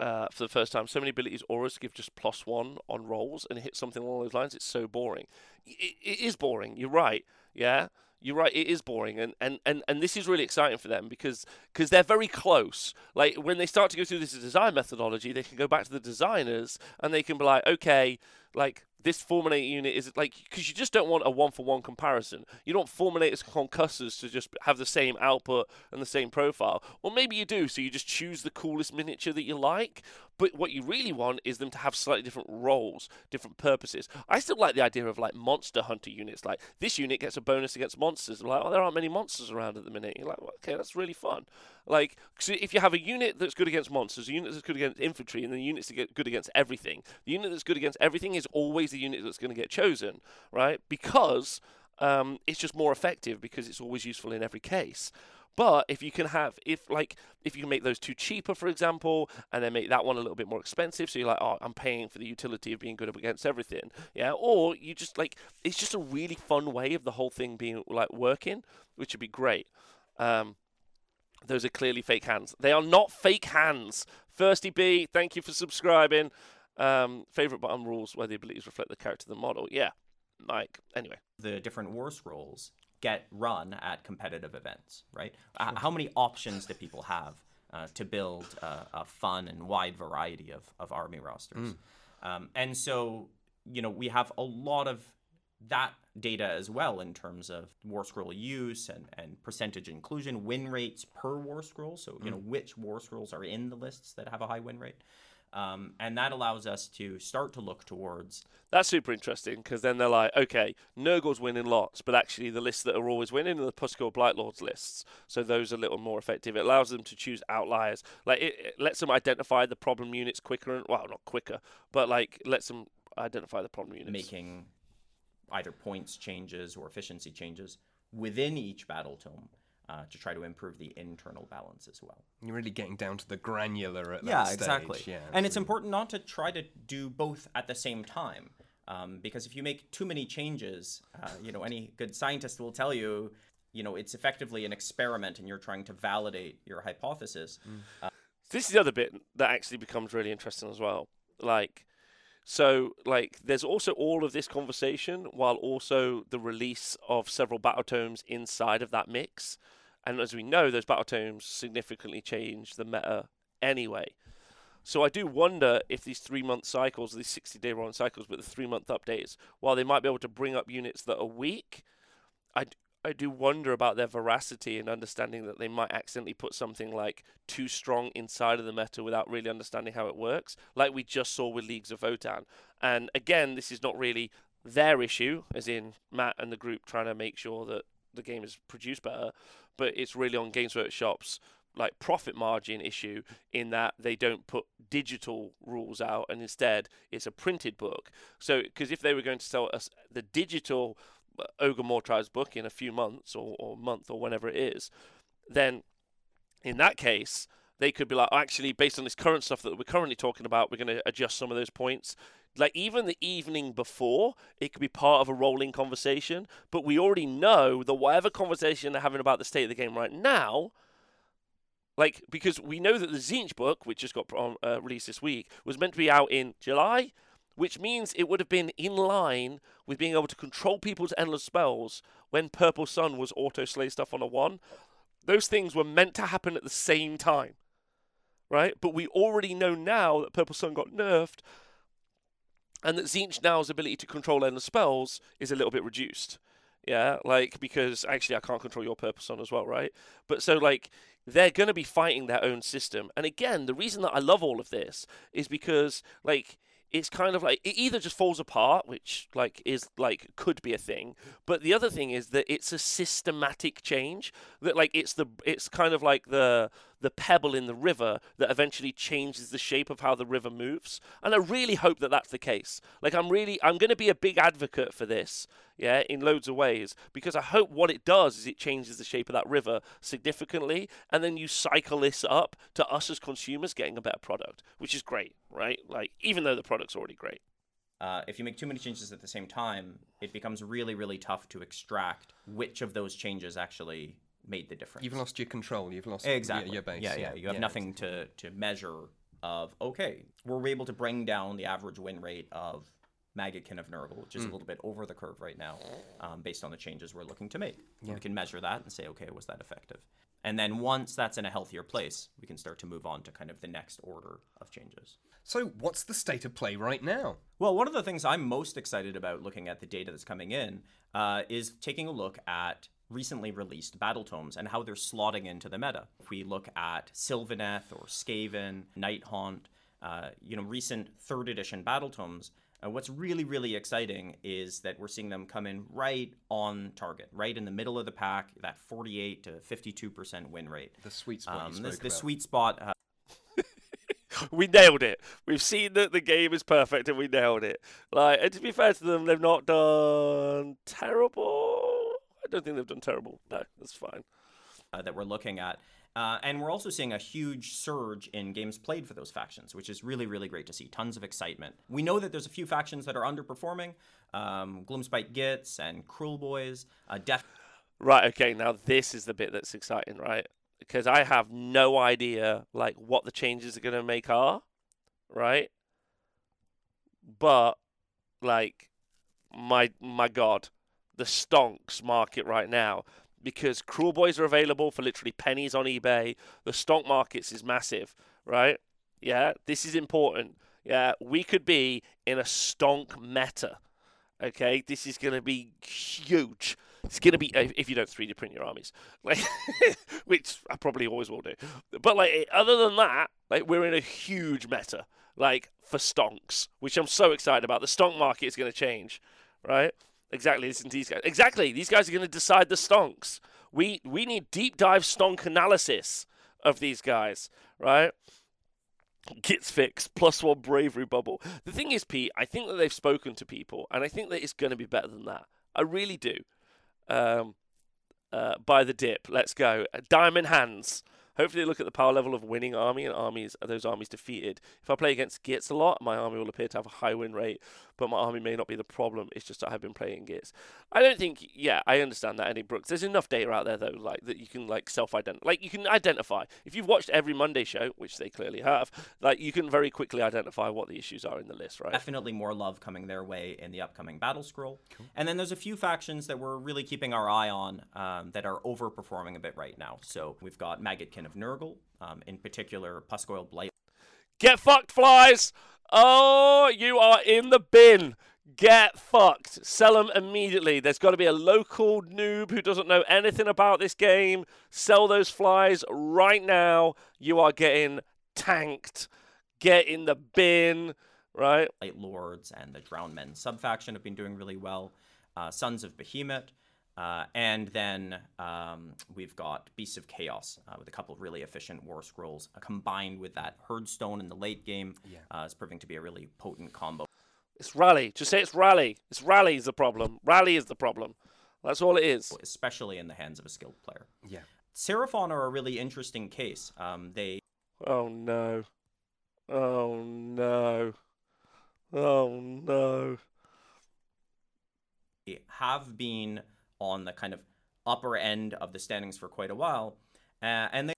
uh, for the first time. So many abilities auras give just plus one on rolls and hit something along those lines. It's so boring. it, it is boring. You're right. Yeah. You're right. It is boring, and, and, and, and this is really exciting for them because because they're very close. Like when they start to go through this design methodology, they can go back to the designers and they can be like, okay, like this Fulminator unit is like because you just don't want a one for one comparison. You don't want Fulminators concussors to just have the same output and the same profile, or maybe you do. So you just choose the coolest miniature that you like. But what you really want is them to have slightly different roles, different purposes. I still like the idea of like monster hunter units. Like this unit gets a bonus against monsters. I'm like, oh, there aren't many monsters around at the minute. You're like, well, okay, that's really fun. Like, if you have a unit that's good against monsters, a unit that's good against infantry, and then units that get good against everything, the unit that's good against everything is always the unit that's going to get chosen, right? Because um, it's just more effective because it's always useful in every case. But if you can have, if like, if you can make those two cheaper, for example, and then make that one a little bit more expensive, so you're like, oh, I'm paying for the utility of being good up against everything, yeah. Or you just like, it's just a really fun way of the whole thing being like working, which would be great. Um, those are clearly fake hands. They are not fake hands. Firsty B, thank you for subscribing. Um, favorite button rules where the abilities reflect the character of the model. Yeah, like anyway. The different war scrolls get run at competitive events, right? Sure. How many options do people have uh, to build uh, a fun and wide variety of, of army rosters? Mm. Um, and so, you know, we have a lot of that data as well in terms of war scroll use and, and percentage inclusion, win rates per war scroll. So, you mm. know, which war scrolls are in the lists that have a high win rate. Um, and that allows us to start to look towards. That's super interesting because then they're like, okay, Nurgle's winning lots, but actually the lists that are always winning are the Pusgoyle Blight Lords lists. So those are a little more effective. It allows them to choose outliers. Like it, it lets them identify the problem units quicker and well, not quicker, but like lets them identify the problem units. Making either points changes or efficiency changes within each battle tome uh, to try to improve the internal balance as well. You're really getting down to the granular at yeah, that stage. Exactly. Yeah, exactly. And it's important not to try to do both at the same time. Um, because if you make too many changes, uh, you know, any good scientist will tell you, you know, it's effectively an experiment and you're trying to validate your hypothesis. Mm. Uh, this is the other bit that actually becomes really interesting as well. Like, so, like, there's also all of this conversation while also the release of several battle tomes inside of that mix. And as we know, those battle tomes significantly change the meta anyway. So I do wonder if these three month cycles, these 60 day run cycles, but the three month updates, while they might be able to bring up units that are weak, I, I do wonder about their veracity and understanding that they might accidentally put something like too strong inside of the meta without really understanding how it works, like we just saw with Leagues of Votann. And again, this is not really their issue, as in Matt and the group trying to make sure that the game is produced better, but it's really on Games Workshop's like profit margin issue in that they don't put digital rules out and instead it's a printed book. So because if they were going to sell us the digital Ogre Mawtribe's book in a few months or, or month or whenever it is, then in that case they could be like, oh, actually, based on this current stuff that we're currently talking about, we're going to adjust some of those points. Like even the evening before, it could be part of a rolling conversation. But we already know that whatever conversation they're having about the state of the game right now, like because we know that the Tzeentch book, which just got uh, released this week, was meant to be out in July, which means it would have been in line with being able to control people's endless spells when Purple Sun was auto slay stuff on a one. Those things were meant to happen at the same time, right? But we already know now that Purple Sun got nerfed, and that Tzeentch now's ability to control endless spells is a little bit reduced. Yeah, like because actually I can't control your Purple Sun as well, right? But so like they're going to be fighting their own system. And again, the reason that I love all of this is because like it's kind of like it either just falls apart, which like is like could be a thing, but the other thing is that it's a systematic change that like it's the it's kind of like the the pebble in the river that eventually changes the shape of how the river moves. And I really hope that that's the case. Like I'm really I'm going to be a big advocate for this, yeah, in loads of ways because I hope what it does is it changes the shape of that river significantly and then you cycle this up to us as consumers getting a better product, which is great, right? Like even though the product's already great. Uh, if you make too many changes at the same time, it becomes really, really tough to extract which of those changes actually made the difference. You've lost your control. You've lost exactly your, your base. Yeah, yeah. You have yeah. nothing to to measure of. Okay, were we able to bring down the average win rate of Maggotkin of Nurgle, which is Hmm. a little bit over the curve right now, um, based on the changes we're looking to make. We can measure that and say, okay, was that effective? And then once that's in a healthier place, we can start to move on to kind of the next order of changes. So, what's the state of play right now? Well, one of the things I'm most excited about looking at the data that's coming in uh, is taking a look at recently released battle tomes and how they're slotting into the meta. If we look at Sylvaneth or Skaven, Nighthaunt, uh, you know, recent third edition battle tomes, uh, what's really, really exciting is that we're seeing them come in right on target, right in the middle of the pack, that 48 to 52% win rate. The sweet spot. Um, spoke this, the sweet spot uh, we nailed it. We've seen that the game is perfect and we nailed it. Like, and to be fair to them, they've not done terrible. I don't think they've done terrible. No, that's fine. uh, that we're looking at. Uh, and we're also seeing a huge surge in games played for those factions, which is really, really great to see. Tons of excitement. We know that there's a few factions that are underperforming um, Gloomspite Gits and Kruleboyz. Uh, def- Right, okay, now this is the bit that's exciting, right? Because I have no idea like what the changes are gonna make are, right? But like my my god, the stonks market right now because Kruleboyz are available for literally pennies on eBay. The stonk markets is massive, right? Yeah, this is important. Yeah, we could be in a stonk meta. Okay, this is going to be huge. It's going to be if you don't 3D print your armies, like, which I probably always will do. But like, other than that, like we're in a huge meta, like for stonks, which I'm so excited about. The stonk market is going to change, right? Exactly. Listen to these guys. Exactly. These guys are going to decide the stonks. We we need deep dive stonk analysis of these guys, right? Gets fixed plus one bravery bubble. The thing is, Pete, I think that they've spoken to people, and I think that it's going to be better than that. I really do. Um, uh, by the dip, let's go. Diamond hands. Hopefully, they look at the power level of winning army and armies. Those armies defeated? If I play against Gits a lot, my army will appear to have a high win rate, but my army may not be the problem. It's just that I've been playing Gits. I don't think. Yeah, I understand that, Eddie Brooks. There's enough data out there though, like that you can like self-identify. Like you can identify if you've watched every Monday show, which they clearly have. Like you can very quickly identify what the issues are in the list, right? definitely more love coming their way in the upcoming battle scroll. And then there's a few factions that we're really keeping our eye on um, that are overperforming a bit right now. So we've got Maggotkin of Nurgle, um, in particular Pusgoyle Blight. Get fucked, flies! Oh, you are in the bin. Get fucked. Sell them immediately. There's got to be a local noob who doesn't know anything about this game. Sell those flies right now. You are getting tanked. Get in the bin. right? Light Lords and the Drowned Men subfaction have been doing really well. Uh, Sons of Behemat. Uh, and then um, we've got Beasts of Chaos uh, with a couple of really efficient War Scrolls uh, combined with that Herdstone in the late game. Yeah. Uh, is proving to be a really potent combo. It's rally. Just say it's rally. It's rally is the problem. Rally is the problem. That's all it is. especially in the hands of a skilled player. Yeah. Seraphon are a really interesting case. Um, they Oh no. Oh no. Oh no. have been on the kind of upper end of the standings for quite a while, uh, and they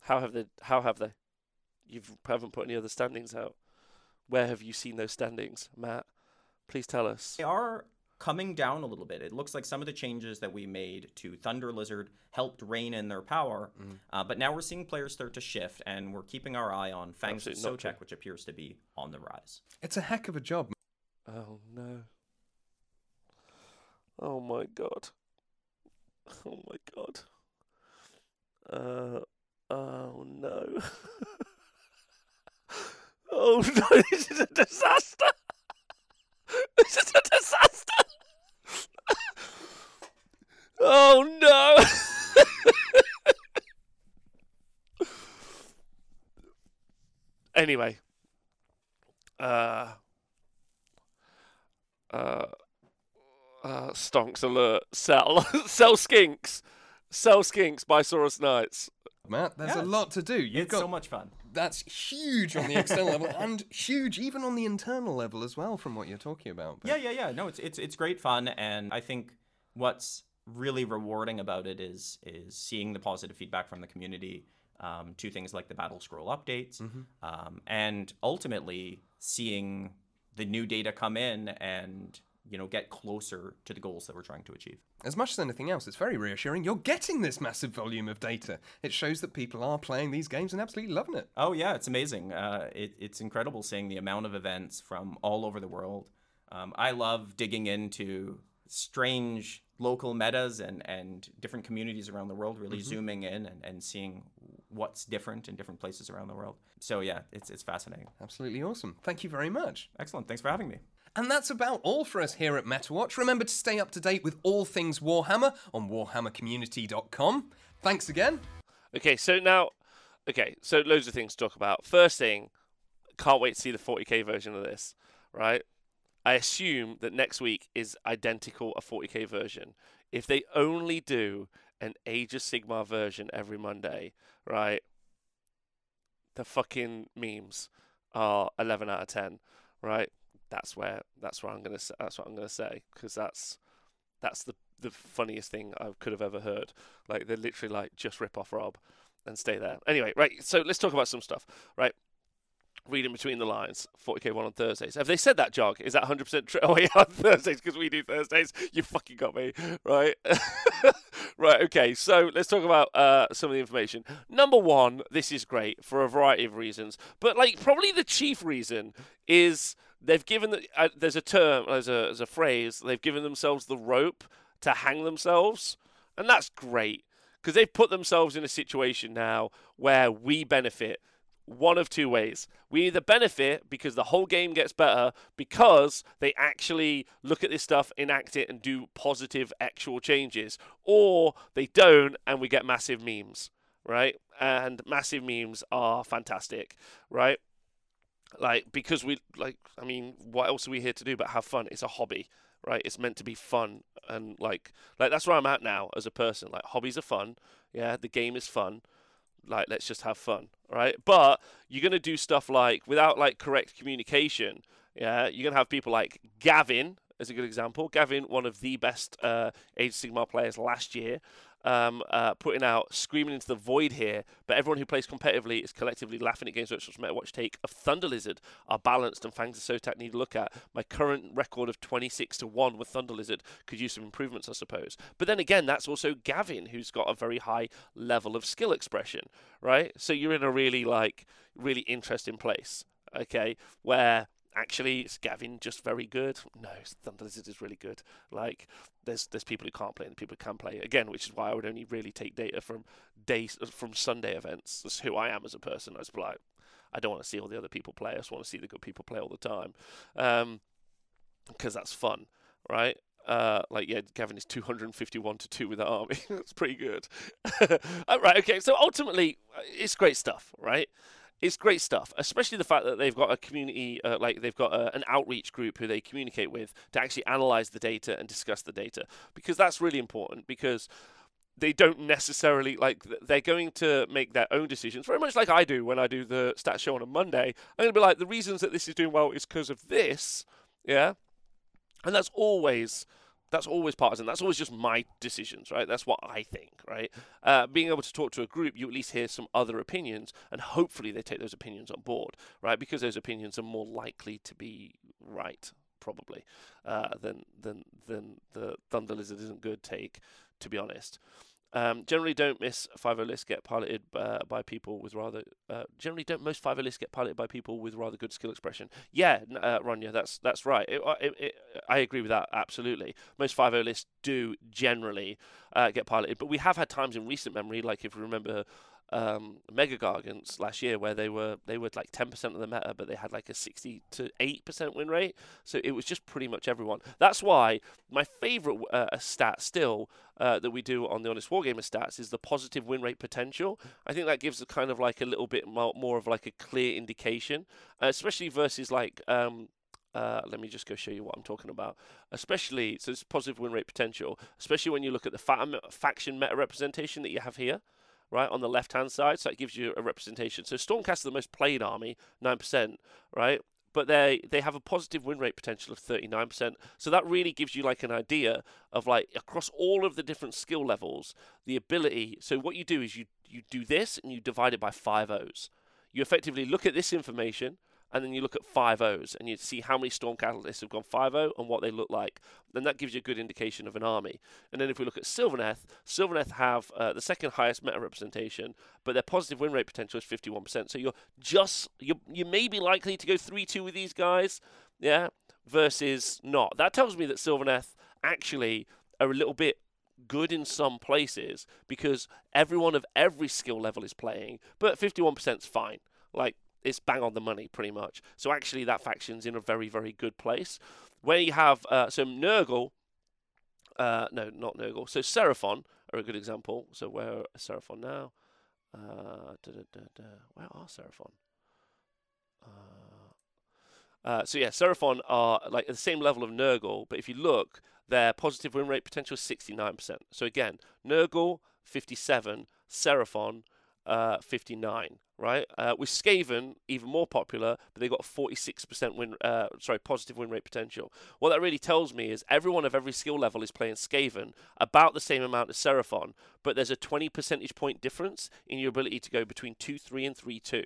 How have they? How have they? You haven't put any other standings out. Where have you seen those standings, Matt? Please tell us. they are coming down a little bit. It looks like some of the changes that we made to Thunder Lizard helped rein in their power, uh, but now we're seeing players start to shift, and we're keeping our eye on Fangs of Absolutely not true. Which appears to be on the rise. It's a heck of a job. Oh no. Oh my god. Oh my god. Uh oh no. oh no, this is a disaster. This is a disaster. oh no. anyway. Uh uh, uh, stonks alert. Sell, sell skinks, sell skinks buy Saurus Knights. Matt, there's Yeah, a lot to do. You've it's got so much fun. that's huge on the external level and huge even on the internal level as well from what you're talking about. But Yeah, yeah, yeah. No, it's it's it's great fun, and I think what's really rewarding about it is is seeing the positive feedback from the community um, to things like the battle scroll updates, um, and ultimately seeing the new data come in and you know get closer to the goals that we're trying to achieve. As much as anything else, it's very reassuring. You're getting this massive volume of data. It shows that people are playing these games and absolutely loving it. Oh yeah, it's amazing. Uh, it, it's incredible seeing the amount of events from all over the world. Um, I love digging into strange local metas and, and different communities around the world, really zooming in and, and seeing what's different in different places around the world. So yeah, it's it's fascinating. Absolutely awesome. Thank you very much. Excellent. Thanks for having me. And that's about all for us here at MetaWatch. Remember to stay up to date with all things Warhammer on warhammercommunity.com. Thanks again. Okay, so now, okay, so loads of things to talk about. First thing, can't wait to see the 40k version of this, right? I assume that next week is identical a 40k version. If they only do an Age of Sigmar version every Monday, right? The fucking memes are 11 out of 10, right? That's where that's where I'm gonna that's what I'm gonna say because that's that's the the funniest thing I could have ever heard. Like they're literally like just rip off Rob and stay there. Anyway, right. So let's talk about some stuff. Right. Reading between the lines, 40k one on Thursdays. Have they said that, Jog? Is that 100% true? Oh, yeah, on Thursdays because we do Thursdays. You fucking got me, right? right. Okay. So let's talk about uh, some of the information. Number one, this is great for a variety of reasons, but like probably the chief reason is they've given the, uh, there's a term, there's a, there's a phrase. They've given themselves the rope to hang themselves, and that's great because they've put themselves in a situation now where we benefit one of two ways. We either benefit because the whole game gets better because they actually look at this stuff, enact it, and do positive actual changes, or they don't and we get massive memes, right? And massive memes are fantastic, right? Like, because we, like, I mean, what else are we here to do but have fun? It's a hobby, right? It's meant to be fun. And, like, like that's where I'm at now as a person. Like, hobbies are fun. Yeah, the game is fun like let's just have fun right but you're going to do stuff like without like correct communication yeah you're going to have people like gavin as a good example gavin one of the best uh, age of sigmar players last year um, uh, putting out screaming into the void here but everyone who plays competitively is collectively laughing at games Workshop's MetaWatch take of Thunder Lizard are balanced and Fangs of Sotek need to look at. My current record of 26 to 1 with Thunder Lizard could use some improvements, I suppose. But then again, that's also Gavin, who's got a very high level of skill expression, right? So you're in a really, like, really interesting place, okay, where actually is Gavin just very good? No, Thunder Lizard is really good. Like, there's there's people who can't play and people who can play again, which is why I would only really take data from days from Sunday events. That's who I am as a person. I was like, I don't want to see all the other people play. I just want to see the good people play all the time, because that's fun, right? Uh, like yeah, Gavin is 251 to two with that army. That's pretty good. right, okay. So ultimately, uh, it's great stuff, right? It's great stuff, especially the fact that they've got a community, uh, like they've got a, an outreach group who they communicate with to actually analyze the data and discuss the data, because that's really important. Because they don't necessarily like they're going to make their own decisions very much like I do when I do the stats show on a Monday. I'm going to be like the reasons that this is doing well is because of this, yeah, and that's always that's always partisan. That's always just my decisions, right? That's what I think, right? Uh, being able to talk to a group, you at least hear some other opinions, and hopefully they take those opinions on board, right? Because those opinions are more likely to be right, probably, uh, than than than the Thunder Lizard isn't good take, to be honest. Um, generally, don't miss 5 lists get piloted uh, by people with rather. Uh, generally, don't most 5 lists get piloted by people with rather good skill expression. Yeah, uh, Ronya, that's that's right. It, uh, it, it, I agree with that absolutely. Most 5 lists do generally uh, get piloted, but we have had times in recent memory, like if you remember um, Mega Gargants last year where they were they were like 10% of the meta, but they had like a 60 to 8% win rate. So it was just pretty much everyone. That's why my favorite uh, stat still uh, that we do on the Honest Wargamer stats is the positive win rate potential. I think that gives a kind of like a little bit more, more of like a clear indication, uh, especially versus like. Um, uh, let me just go show you what I'm talking about. Especially, so it's positive win rate potential, especially when you look at the fa- faction meta representation that you have here right, on the left hand side. So that gives you a representation. So Stormcast are the most played army, 9%, right? But they they have a positive win rate potential of 39%. So that really gives you like an idea of like across all of the different skill levels, the ability. So what you do is you you do this and you divide it by five O's. You effectively look at this information and then you look at five O's and you see how many Stormcast lists have gone 5 0 and what they look like. Then that gives you a good indication of an army. And then if we look at Sylvaneth, Sylvaneth have uh, the second highest meta representation, but their positive win rate potential is 51%. So you're just, you you may be likely to go 3 2 with these guys, yeah, versus not. That tells me that Sylvaneth actually are a little bit good in some places because everyone of every skill level is playing, but 51% is fine. Like, it's bang on the money pretty much. So actually, that faction's in a very very good place. Where you have uh, so Nurgle, uh, no, not Nurgle. So Seraphon are a good example. So where are Seraphon now? Uh, da, da, da, where are Seraphon? Uh, uh, so yeah, Seraphon are like the same level of Nurgle, but if you look, their positive win rate potential is 69%. So again, Nurgle 57, Seraphon uh, 59 right? Uh, with Skaven, even more popular, but they've got 46% win, uh, sorry, positive win rate potential. What that really tells me is everyone of every skill level is playing Skaven about the same amount as Seraphon, but there's a 20 percentage point difference in your ability to go between 2 3 and 3 2,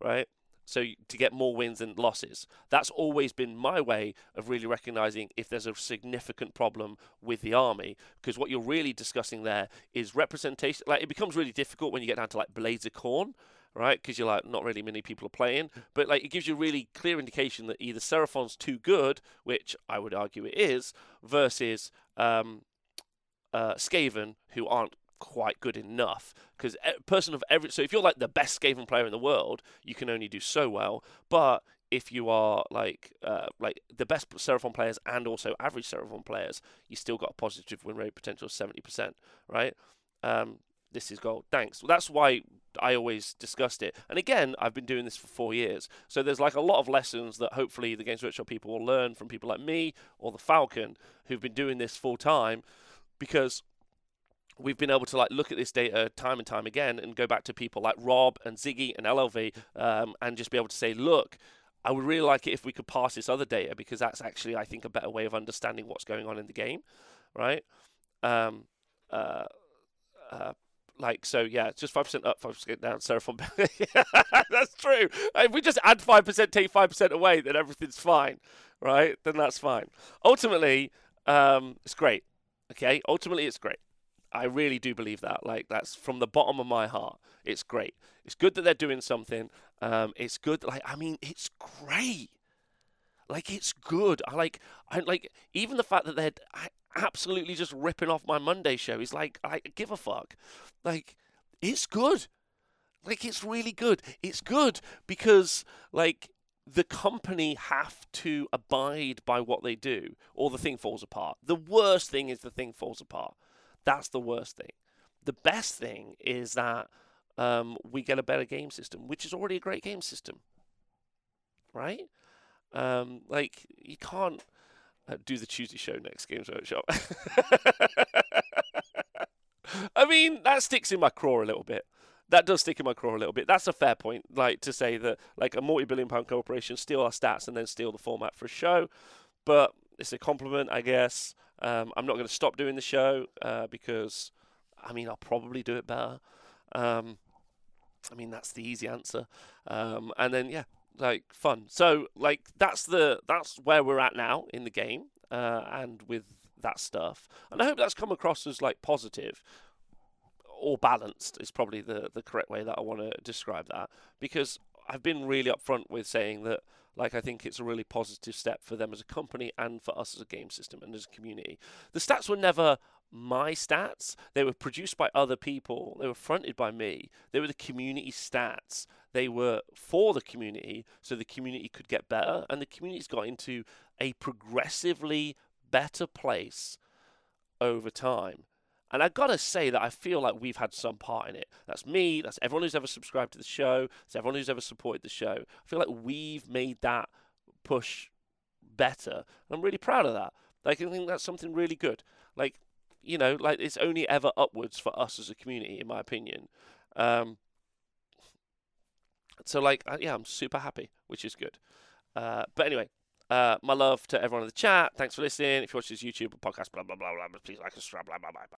right? So to get more wins and losses. That's always been my way of really recognizing if there's a significant problem with the army, because what you're really discussing there is representation. Like it becomes really difficult when you get down to like Blades of Khorne, right? Because you're like, not really many people are playing, but like it gives you a really clear indication that either Seraphon's too good, which I would argue it is, versus um, uh, Skaven, who aren't quite good enough. Because person of every, so if you're like the best Skaven player in the world, you can only do so well. But if you are like uh, like the best Seraphon players and also average Seraphon players, you still got a positive win rate potential of seventy percent, right? Um, this is gold. Thanks. Well, that's why I always discussed it. And again, I've been doing this for four years. So there's like a lot of lessons that hopefully the Games Workshop people will learn from people like me or the Falcon who've been doing this full time because we've been able to like look at this data time and time again and go back to people like Rob and Ziggy and LLV um, and just be able to say, look, I would really like it if we could pass this other data because that's actually, I think, a better way of understanding what's going on in the game, right? Um, uh, uh, like so yeah it's just 5% up 5% down seraphon that's true. If we just add 5% take 5% away then everything's fine right? Then that's fine. Ultimately um, it's great okay? Ultimately it's great. I really do believe that. Like that's from the bottom of my heart. It's great. It's good that they're doing something. Um, it's good like i mean it's great. Like it's good. I like i like even the fact that they're I, absolutely just ripping off my Monday show. He's like, I give a fuck. Like, it's good. like it's really good. It's good because like the company have to abide by what they do, or the thing falls apart. The worst thing is the thing falls apart. That's the worst thing. The best thing is that um, we get a better game system, which is already a great game system, right? Um, like you can't uh, do the Tuesday show next Games Workshop. I mean, that sticks in my craw a little bit. That does stick in my craw a little bit. That's a fair point. Like to say that, like a multi-billion pound corporation steal our stats and then steal the format for a show, but it's a compliment, I guess. Um, I'm not going to stop doing the show uh, because, I mean, I'll probably do it better. Um, I mean, that's the easy answer. Um, and then yeah, like fun. So like that's the that's where we're at now in the game, uh, and with that stuff. And I hope that's come across as like positive or balanced is probably the the correct way that I want to describe that because I've been really upfront with saying that like I think it's a really positive step for them as a company and for us as a game system and as a community. The stats were never my stats. They were produced by other people. They were fronted by me. They were the community stats. They were for the community so the community could get better and the community's got into a progressively better place over time. And I gotta say that I feel like we've had some part in it. That's me, that's everyone who's ever subscribed to the show, that's everyone who's ever supported the show. I feel like we've made that push better. And I'm really proud of that. Like I think that's something really good. Like, you know, like it's only ever upwards for us as a community, in my opinion. Um, so like, uh, yeah, I'm super happy, which is good. Uh, but anyway, uh, my love to everyone in the chat. Thanks for listening. If you watch this YouTube podcast, blah blah blah blah, please like, and subscribe, blah blah blah. blah.